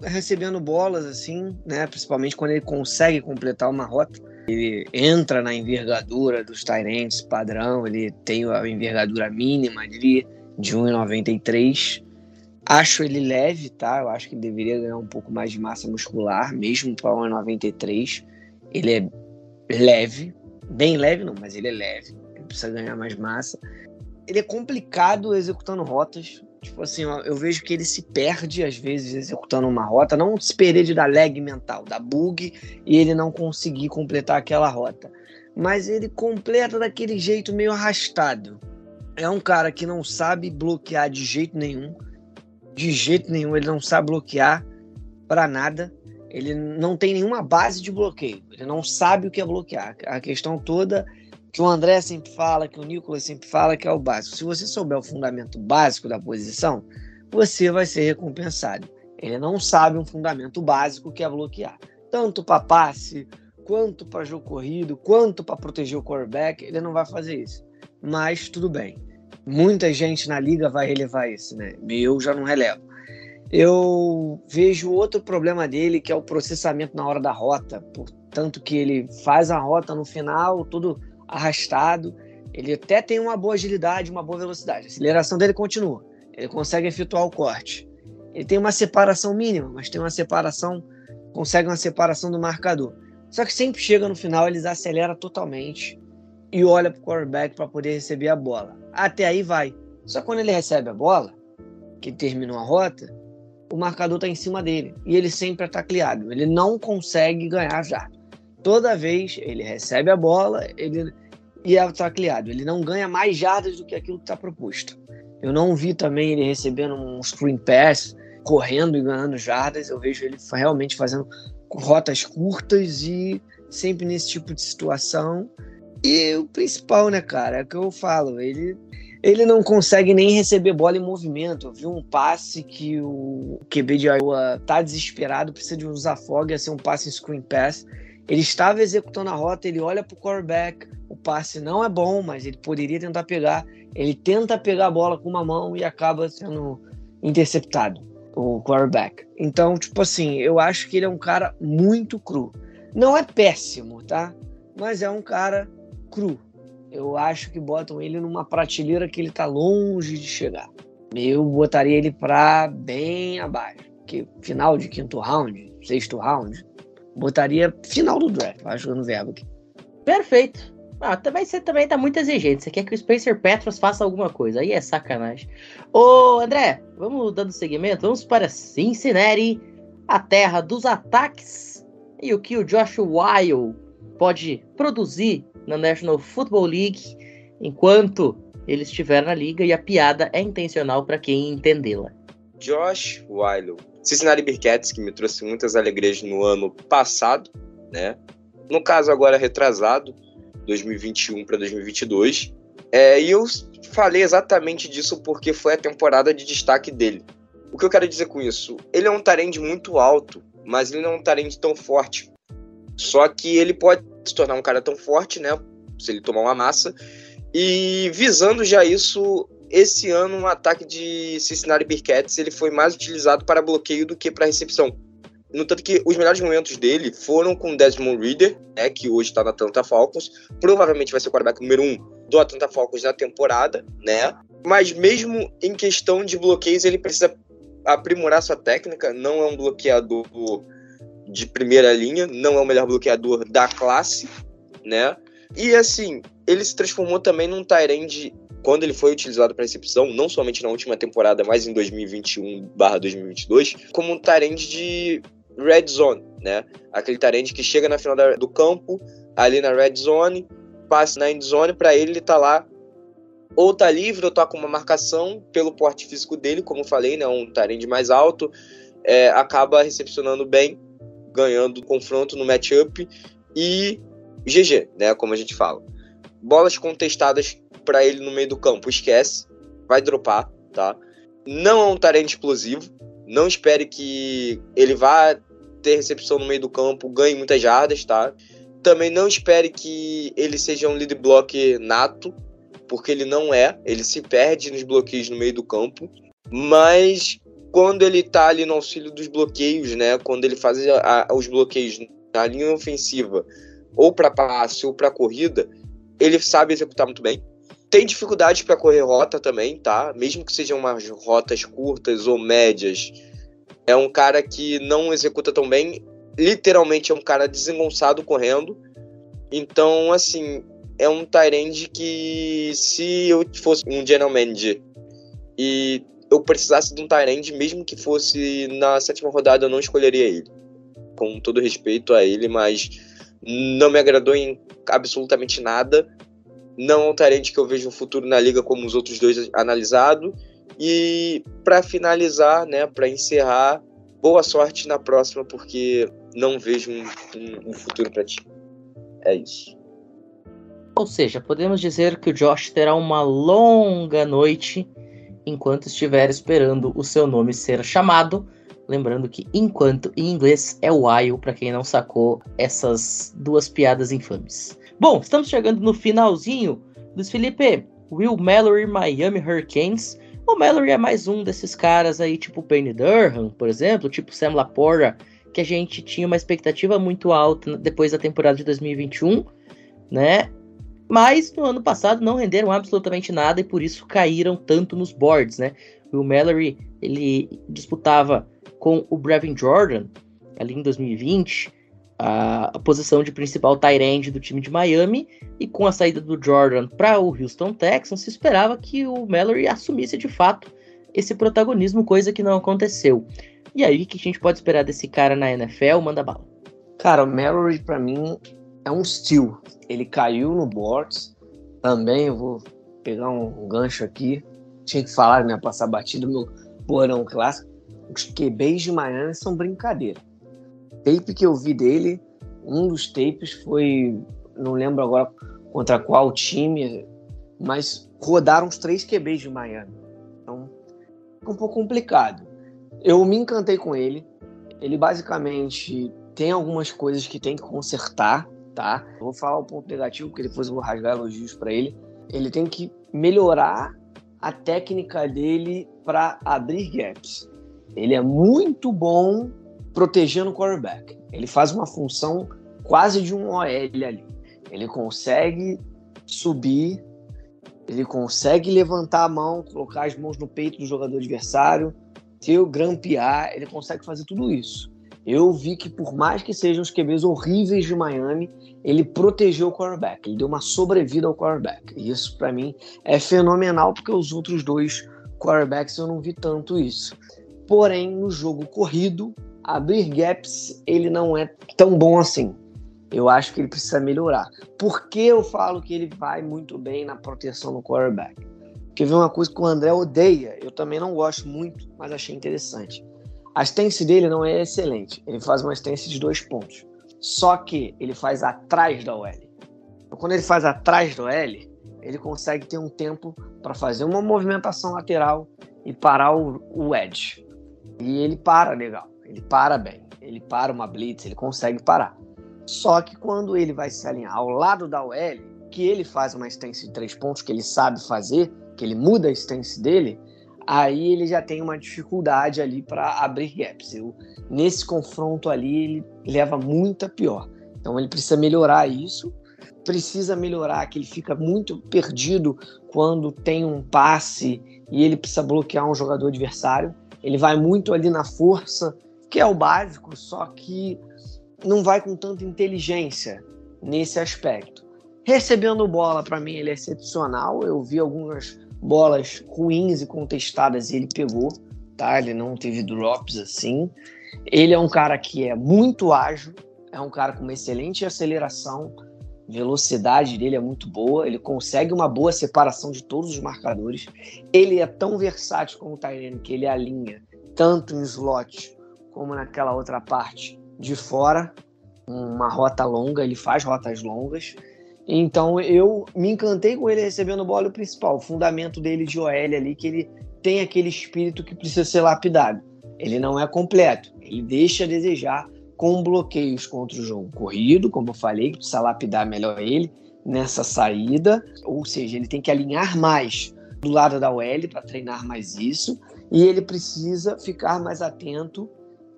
recebendo bolas assim, né? Principalmente quando ele consegue completar uma rota. Ele entra na envergadura dos Tyrants padrão, ele tem a envergadura mínima ali de 1,93. Acho ele leve, tá? Eu acho que ele deveria ganhar um pouco mais de massa muscular, mesmo para 1,93. Ele é leve, bem leve não, mas ele é leve. Ele precisa ganhar mais massa. Ele é complicado executando rotas. Tipo assim, eu vejo que ele se perde às vezes executando uma rota, não se perder da lag mental, da bug e ele não conseguir completar aquela rota. Mas ele completa daquele jeito meio arrastado. É um cara que não sabe bloquear de jeito nenhum. De jeito nenhum, ele não sabe bloquear para nada. Ele não tem nenhuma base de bloqueio. Ele não sabe o que é bloquear. A questão toda que o André sempre fala, que o Nicolas sempre fala, que é o básico. Se você souber o fundamento básico da posição, você vai ser recompensado. Ele não sabe um fundamento básico que é bloquear. Tanto para passe, quanto para jogo corrido, quanto para proteger o quarterback, ele não vai fazer isso. Mas tudo bem. Muita gente na liga vai relevar isso, né? Eu já não relevo. Eu vejo outro problema dele, que é o processamento na hora da rota. Portanto, que ele faz a rota no final, tudo arrastado. Ele até tem uma boa agilidade, uma boa velocidade. A aceleração dele continua. Ele consegue efetuar o corte. Ele tem uma separação mínima, mas tem uma separação, consegue uma separação do marcador. Só que sempre chega no final, eles acelera totalmente e olha para o quarterback para poder receber a bola. Até aí vai. Só quando ele recebe a bola, que terminou a rota, o marcador está em cima dele e ele sempre é tacleado. Ele não consegue ganhar já. Toda vez ele recebe a bola, ele e é tacleado. Ele não ganha mais jardas do que aquilo que está proposto. Eu não vi também ele recebendo um screen pass, correndo e ganhando jardas. Eu vejo ele realmente fazendo rotas curtas e sempre nesse tipo de situação. E o principal, né, cara, é o que eu falo, ele ele não consegue nem receber bola em movimento. Eu vi um passe que o QB de Iowa tá desesperado, precisa de um desafogue, ia ser um passe em screen pass. Ele estava executando a rota, ele olha para o quarterback, o passe não é bom, mas ele poderia tentar pegar. Ele tenta pegar a bola com uma mão e acaba sendo interceptado, o quarterback. Então, tipo assim, eu acho que ele é um cara muito cru. Não é péssimo, tá? Mas é um cara cru. Eu acho que botam ele numa prateleira que ele tá longe de chegar. Eu botaria ele para bem abaixo. Que final de quinto round, sexto round, botaria final do draft, acho que no verbo aqui. Perfeito. Ah, também você também tá muito exigente. Você quer que o Spencer Petros faça alguma coisa. Aí é sacanagem. Ô, André, vamos dando seguimento. Vamos para Cincinnati, a terra dos ataques. E o que o Josh Weil pode produzir na National Football League enquanto ele estiver na liga. E a piada é intencional para quem entendê-la. Josh Weil Cincinnati Bearcats, que me trouxe muitas alegrias no ano passado, né? No caso, agora retrasado, 2021 para 2022. É, e eu falei exatamente disso porque foi a temporada de destaque dele. O que eu quero dizer com isso? Ele é um tarende muito alto, mas ele não é um tarende tão forte. Só que ele pode se tornar um cara tão forte, né? Se ele tomar uma massa. E visando já isso, esse ano um ataque de Cincinnati Bearcats ele foi mais utilizado para bloqueio do que para recepção. No tanto que os melhores momentos dele foram com Desmond Reader, né, que hoje está na Atlanta Falcons, provavelmente vai ser o quarterback número um do Atlanta Falcons na temporada, né? Mas mesmo em questão de bloqueios, ele precisa aprimorar sua técnica. Não é um bloqueador de primeira linha, não é o melhor bloqueador da classe, né? E assim, ele se transformou também num Tyrande quando ele foi utilizado para recepção, não somente na última temporada, mas em 2021/2022, como um tarende de red zone, né? Aquele tarende que chega na final da, do campo, ali na red zone, passa na end zone para ele, ele tá lá ou tá livre ou tá com uma marcação pelo porte físico dele, como falei, né, um Tyrande mais alto, é, acaba recepcionando bem, ganhando confronto no matchup e GG, né, como a gente fala. Bolas contestadas para ele no meio do campo, esquece, vai dropar, tá? Não é um Tyrande explosivo, não espere que ele vá ter recepção no meio do campo, ganhe muitas jardas, tá? Também não espere que ele seja um lead block nato, porque ele não é, ele se perde nos bloqueios no meio do campo, mas quando ele tá ali no auxílio dos bloqueios, né, quando ele faz a, a, os bloqueios na linha ofensiva, ou para passe ou para corrida, ele sabe executar muito bem. Tem dificuldade para correr rota também, tá? Mesmo que sejam umas rotas curtas ou médias, é um cara que não executa tão bem. Literalmente é um cara desengonçado correndo. Então, assim, é um Tyrande que se eu fosse um general manager e eu precisasse de um Tyrande, mesmo que fosse na sétima rodada, eu não escolheria ele. Com todo respeito a ele, mas não me agradou em absolutamente nada. Não é um Tyrande que eu vejo um futuro na liga como os outros dois analisado. E para finalizar, né, para encerrar, boa sorte na próxima, porque não vejo um, um, um futuro para ti. É isso. Ou seja, podemos dizer que o Josh terá uma longa noite enquanto estiver esperando o seu nome ser chamado. Lembrando que enquanto em inglês é while, para quem não sacou essas duas piadas infames. Bom, estamos chegando no finalzinho. Luiz Felipe, Will Mallory, Miami Hurricanes. O Mallory é mais um desses caras aí, tipo Penny Durham, por exemplo, tipo Sam Laporta, que a gente tinha uma expectativa muito alta depois da temporada de 2021, né? Mas no ano passado não renderam absolutamente nada e por isso caíram tanto nos boards, né? O Mallory, ele disputava com o Brevin Jordan ali em 2020 a, posição de principal tight do time de Miami e com a saída do Jordan para o Houston Texans se esperava que o Mallory assumisse de fato esse protagonismo, coisa que não aconteceu. E aí, o que a gente pode esperar desse cara na NFL? Manda bala. Cara, o Mallory para mim é um steal. Ele caiu no boards. Também eu vou pegar um gancho aqui. Tinha que falar, né? Passar batido no porão clássico. Os QBs de Miami são brincadeira. Tape que eu vi dele, um dos tapes foi, não lembro agora contra qual time, mas rodaram os três QBs de Miami. Então, fica um pouco complicado. Eu me encantei com ele. Ele basicamente tem algumas coisas que tem que consertar tá? vou falar o ponto negativo, porque depois eu vou rasgar elogios para ele. Ele tem que melhorar a técnica dele para abrir gaps. Ele é muito bom protegendo o quarterback. Ele faz uma função quase de um OL ali. Ele consegue subir, ele consegue levantar a mão, colocar as mãos no peito do jogador adversário, ter o grampear, ele consegue fazer tudo isso eu vi que por mais que sejam os QBs horríveis de Miami, ele protegeu o quarterback, ele deu uma sobrevida ao quarterback. E isso para mim é fenomenal porque os outros dois quarterbacks eu não vi tanto isso. Porém, no jogo corrido, abrir gaps ele não é tão bom assim. Eu acho que ele precisa melhorar. Por que eu falo que ele vai muito bem na proteção do quarterback? Porque vem uma coisa que o André odeia, eu também não gosto muito, mas achei interessante a stance dele não é excelente. Ele faz uma stance de dois pontos. Só que ele faz atrás da OL. Então, quando ele faz atrás da OL, ele consegue ter um tempo para fazer uma movimentação lateral e parar o, o edge. E ele para legal. Ele para bem. Ele para uma blitz, ele consegue parar. Só que quando ele vai se alinhar ao lado da OL, que ele faz uma stance de três pontos, que ele sabe fazer, que ele muda a stance dele, aí ele já tem uma dificuldade ali para abrir gaps. Eu, nesse confronto ali, ele leva muita pior. Então ele precisa melhorar isso, precisa melhorar que ele fica muito perdido quando tem um passe e ele precisa bloquear um jogador adversário. Ele vai muito ali na força, que é o básico, só que não vai com tanta inteligência nesse aspecto. Recebendo bola, para mim, ele é excepcional. Eu vi algumas bolas ruins e contestadas ele pegou, tá? Ele não teve drops assim. Ele é um cara que é muito ágil, é um cara com uma excelente aceleração, velocidade dele é muito boa, ele consegue uma boa separação de todos os marcadores. Ele é tão versátil como o Tyrene que ele alinha tanto em slot como naquela outra parte de fora, uma rota longa, ele faz rotas longas. Então eu me encantei com ele recebendo bola o principal, o fundamento dele de OL ali, que ele tem aquele espírito que precisa ser lapidado. Ele não é completo, ele deixa a desejar com bloqueios contra o jogo corrido, como eu falei, que precisa lapidar melhor ele nessa saída, ou seja, ele tem que alinhar mais do lado da OL para treinar mais isso, e ele precisa ficar mais atento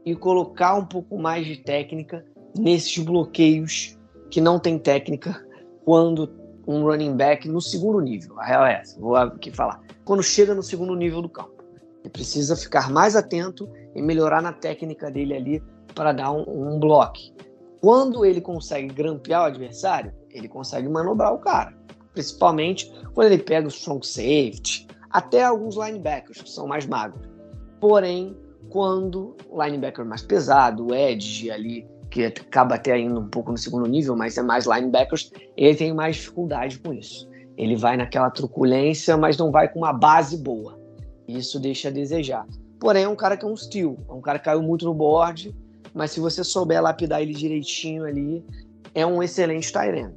e colocar um pouco mais de técnica nesses bloqueios que não tem técnica quando um running back no segundo nível. A real é essa, vou aqui falar. Quando chega no segundo nível do campo. Ele precisa ficar mais atento e melhorar na técnica dele ali para dar um, um bloco. Quando ele consegue grampear o adversário, ele consegue manobrar o cara. Principalmente quando ele pega o strong safety, até alguns linebackers que são mais magros. Porém, quando o linebacker mais pesado, o edge ali, que acaba até indo um pouco no segundo nível, mas é mais linebackers, ele tem mais dificuldade com isso. Ele vai naquela truculência, mas não vai com uma base boa. Isso deixa a desejar. Porém, é um cara que é um steal, é um cara que caiu muito no board, mas se você souber lapidar ele direitinho ali, é um excelente Tyrene.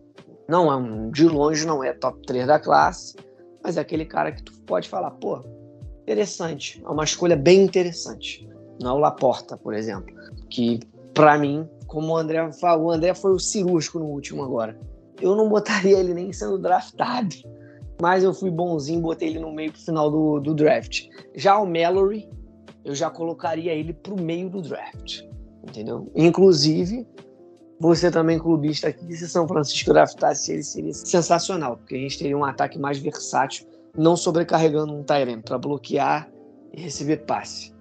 Não é um, de longe não é top 3 da classe, mas é aquele cara que tu pode falar, pô, interessante, é uma escolha bem interessante. Não é o Laporta, por exemplo, que para mim como o André falou, o André foi o cirúrgico no último agora. Eu não botaria ele nem sendo draftado, mas eu fui bonzinho, botei ele no meio pro final do, do draft. Já o Mallory, eu já colocaria ele pro meio do draft, entendeu? Inclusive, você também clubista aqui, se São Francisco draftasse ele, seria sensacional, porque a gente teria um ataque mais versátil, não sobrecarregando um Tyrant para bloquear e receber passe.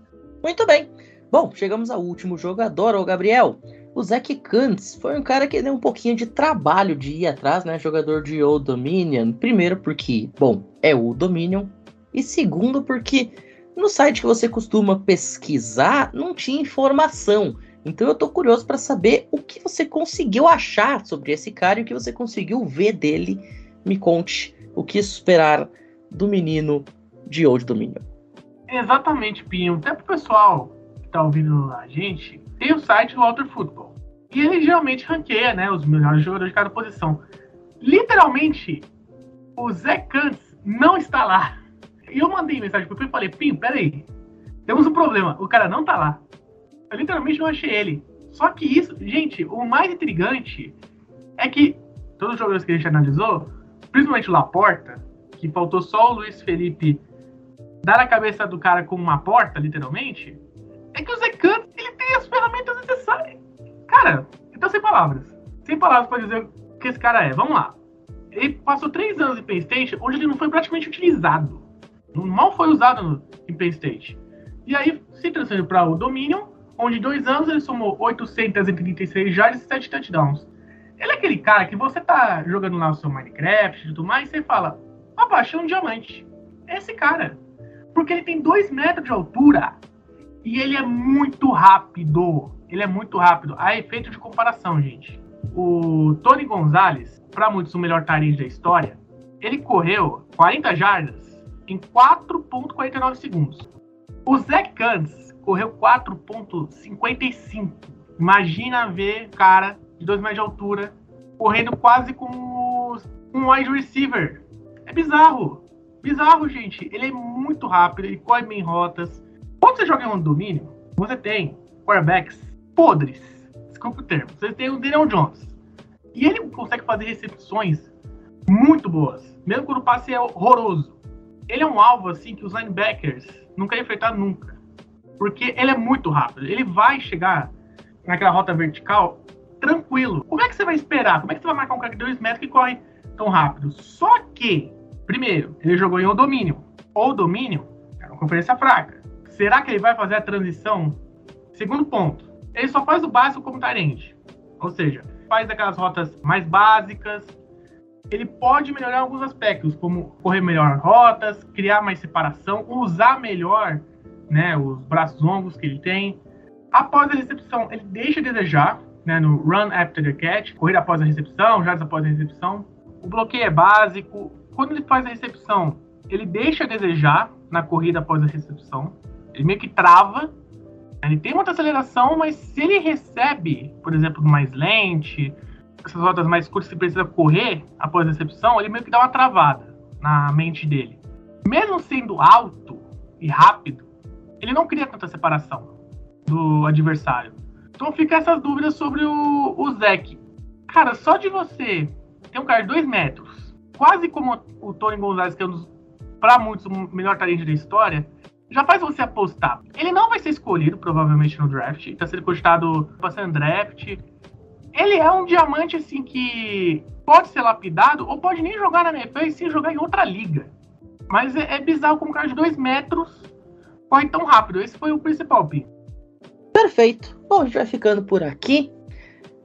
Muito bem. Bom, chegamos ao último jogador, o Gabriel. O Zach Kuntz foi um cara que deu um pouquinho de trabalho de ir atrás, né? Jogador de Old Dominion. Primeiro porque, bom, é o Dominion. E segundo porque no site que você costuma pesquisar não tinha informação. Então eu tô curioso para saber o que você conseguiu achar sobre esse cara e o que você conseguiu ver dele. Me conte o que esperar do menino de Old Dominion. Exatamente, Pinho. Até pro pessoal que tá ouvindo a gente, tem o site Walter Football. E ele geralmente ranqueia né, os melhores jogadores de cada posição. Literalmente, o Zé Kantz não está lá. E eu mandei mensagem pro Pim e falei, Pim, peraí. Temos um problema, o cara não tá lá. Eu literalmente não achei ele. Só que isso, gente, o mais intrigante é que todos os jogadores que a gente analisou, principalmente o Laporta, que faltou só o Luiz Felipe dar a cabeça do cara com uma porta, literalmente, é que o Zé Kantz, ele tem as ferramentas necessárias. Cara, então sem palavras. Sem palavras para dizer o que esse cara é. Vamos lá. Ele passou três anos em Penn State, onde ele não foi praticamente utilizado. Mal foi usado no, em Penn State. E aí se transferiu para o Dominion, onde em dois anos ele somou 836 jardas e 7 touchdowns. Ele é aquele cara que você tá jogando lá o seu Minecraft e tudo mais, e você fala, achei um diamante. É esse cara. Porque ele tem 2 metros de altura e ele é muito rápido. Ele é muito rápido. A efeito de comparação, gente. O Tony Gonzalez, para muitos o melhor tarim da história, ele correu 40 jardas em 4.49 segundos. O Zach Kantz correu 4.55. Imagina ver cara de 2 metros de altura correndo quase com um wide receiver. É bizarro. Bizarro, gente. Ele é muito rápido, ele corre bem rotas. Quando você joga em um domínio, você tem quarterbacks podres. Desculpa o termo. Você tem o Daniel Jones. E ele consegue fazer recepções muito boas, mesmo quando o passe é horroroso. Ele é um alvo assim que os linebackers não querem enfrentar nunca. Porque ele é muito rápido. Ele vai chegar naquela rota vertical tranquilo. Como é que você vai esperar? Como é que você vai marcar um cara de 2 metros que corre tão rápido? Só que, primeiro, ele jogou em o domínio. Ou domínio é uma conferência fraca. Será que ele vai fazer a transição? Segundo ponto, ele só faz o básico como tarente. Ou seja, faz aquelas rotas mais básicas. Ele pode melhorar alguns aspectos, como correr melhor rotas, criar mais separação, usar melhor né, os braços longos que ele tem. Após a recepção, ele deixa a desejar, né, no run after the catch, corrida após a recepção, jardas após a recepção. O bloqueio é básico. Quando ele faz a recepção, ele deixa a desejar na corrida após a recepção. Ele meio que trava. Ele tem muita aceleração, mas se ele recebe, por exemplo, mais lente, essas rotas mais curtas, se precisa correr após a recepção, ele meio que dá uma travada na mente dele. Mesmo sendo alto e rápido, ele não cria tanta separação do adversário. Então fica essas dúvidas sobre o, o. Cara, só de você ter um cara de 2 metros, quase como o Tony Gonzalez, que é um dos, pra muitos, o melhor talento da história, já faz você apostar. Ele não vai ser escolhido, provavelmente, no draft. Está sendo cogitado passando draft. Ele é um diamante, assim, que pode ser lapidado ou pode nem jogar na NFL e sim jogar em outra liga. Mas é, é bizarro como um cara de 2 metros corre tão rápido. Esse foi o principal, Pi. Perfeito. Bom, a gente vai ficando por aqui.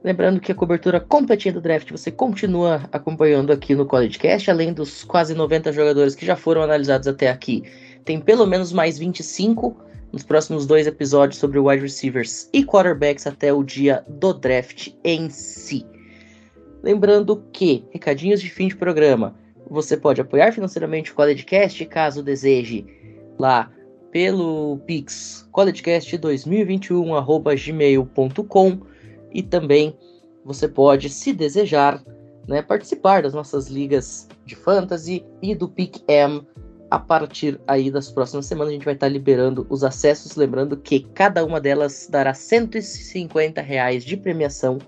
Lembrando que a cobertura completinha do draft você continua acompanhando aqui no College Cast, além dos quase 90 jogadores que já foram analisados até aqui. Tem pelo menos mais 25 nos próximos dois episódios sobre wide receivers e quarterbacks até o dia do draft em si. Lembrando que, recadinhos de fim de programa, você pode apoiar financeiramente o CollegeCast caso deseje lá pelo Pix collegecast2021@gmail.com e também você pode, se desejar, né, participar das nossas ligas de fantasy e do PicM. A partir aí das próximas semanas a gente vai estar liberando os acessos, lembrando que cada uma delas dará 150 reais de premiação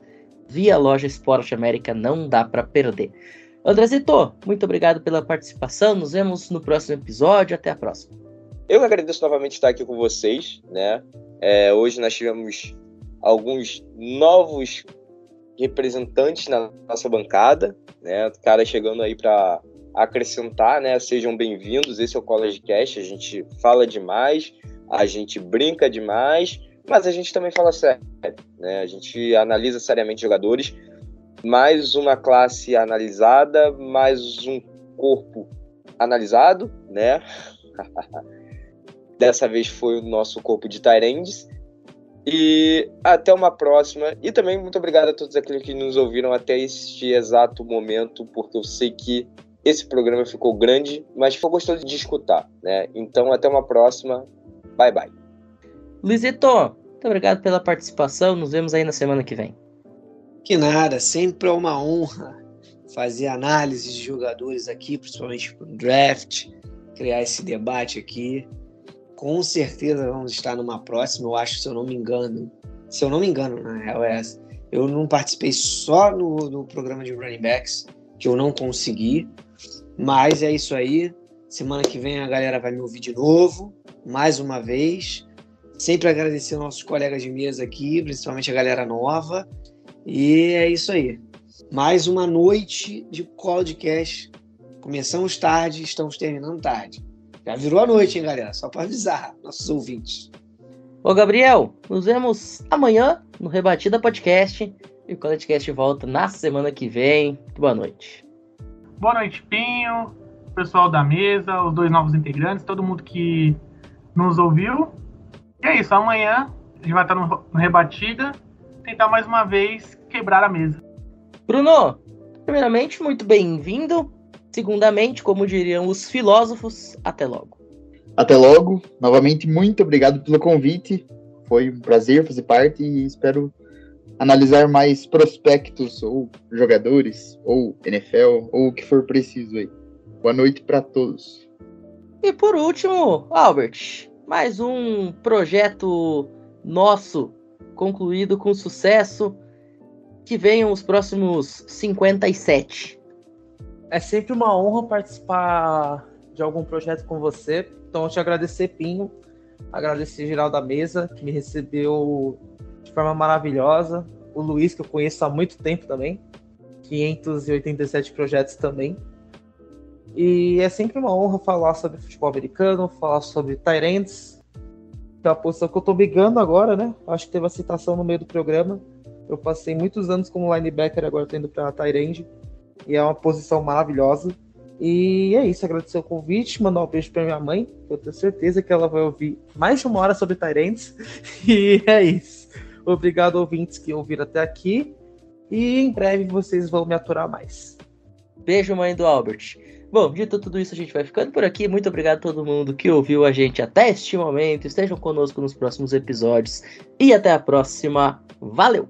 via loja Esporte América, não dá para perder. Andrezito, muito obrigado pela participação, nos vemos no próximo episódio, até a próxima. Eu agradeço novamente estar aqui com vocês, né? É, hoje nós tivemos alguns novos representantes na nossa bancada, né? Cara chegando aí para acrescentar, né? Sejam bem-vindos. Esse é o College Cast. A gente fala demais, a gente brinca demais, mas a gente também fala sério, né? A gente analisa seriamente jogadores. Mais uma classe analisada, mais um corpo analisado, né? (laughs) Dessa vez foi o nosso corpo de Tyrands. E até uma próxima. E também muito obrigado a todos aqueles que nos ouviram até este exato momento, porque eu sei que esse programa ficou grande, mas foi gostoso de escutar, né? Então até uma próxima. Bye bye. Luizito, muito obrigado pela participação. Nos vemos aí na semana que vem. Que nada, sempre é uma honra fazer análise de jogadores aqui, principalmente para o draft, criar esse debate aqui. Com certeza vamos estar numa próxima, eu acho, se eu não me engano. Se eu não me engano, na real é essa. Eu não participei só no, no programa de running backs, que eu não consegui. Mas é isso aí. Semana que vem a galera vai me ouvir de novo, mais uma vez. Sempre agradecer aos nossos colegas de mesa aqui, principalmente a galera nova. E é isso aí. Mais uma noite de podcast. Começamos tarde, estamos terminando tarde. Já virou a noite, hein, galera? Só para avisar nossos ouvintes. Ô, Gabriel, nos vemos amanhã no Rebatida Podcast. E o Colletecast volta na semana que vem. Boa noite. Boa noite, Pinho, pessoal da mesa, os dois novos integrantes, todo mundo que nos ouviu. E é isso, amanhã a gente vai estar no, no Rebatida, tentar mais uma vez quebrar a mesa. Bruno, primeiramente, muito bem-vindo. Segundamente, como diriam os filósofos, até logo. Até logo. Novamente, muito obrigado pelo convite. Foi um prazer fazer parte e espero analisar mais prospectos ou jogadores ou NFL ou o que for preciso aí. Boa noite para todos. E por último, Albert, mais um projeto nosso concluído com sucesso. Que venham os próximos 57. É sempre uma honra participar de algum projeto com você. Então, eu te agradecer, Pinho. Agradecer geral da mesa, que me recebeu de forma maravilhosa. O Luiz, que eu conheço há muito tempo também. 587 projetos também. E é sempre uma honra falar sobre futebol americano, falar sobre Tyrants, que é a posição que eu tô brigando agora, né? Acho que teve a citação no meio do programa. Eu passei muitos anos como linebacker, agora tô indo pra Tyrande e é uma posição maravilhosa. E é isso, agradecer o convite, mandar um beijo pra minha mãe, que eu tenho certeza que ela vai ouvir mais de uma hora sobre Tyrants. (laughs) E é isso. Obrigado, ouvintes que ouviram até aqui. E em breve vocês vão me aturar mais. Beijo, mãe do Albert. Bom, dito tudo isso, a gente vai ficando por aqui. Muito obrigado a todo mundo que ouviu a gente até este momento. Estejam conosco nos próximos episódios. E até a próxima. Valeu!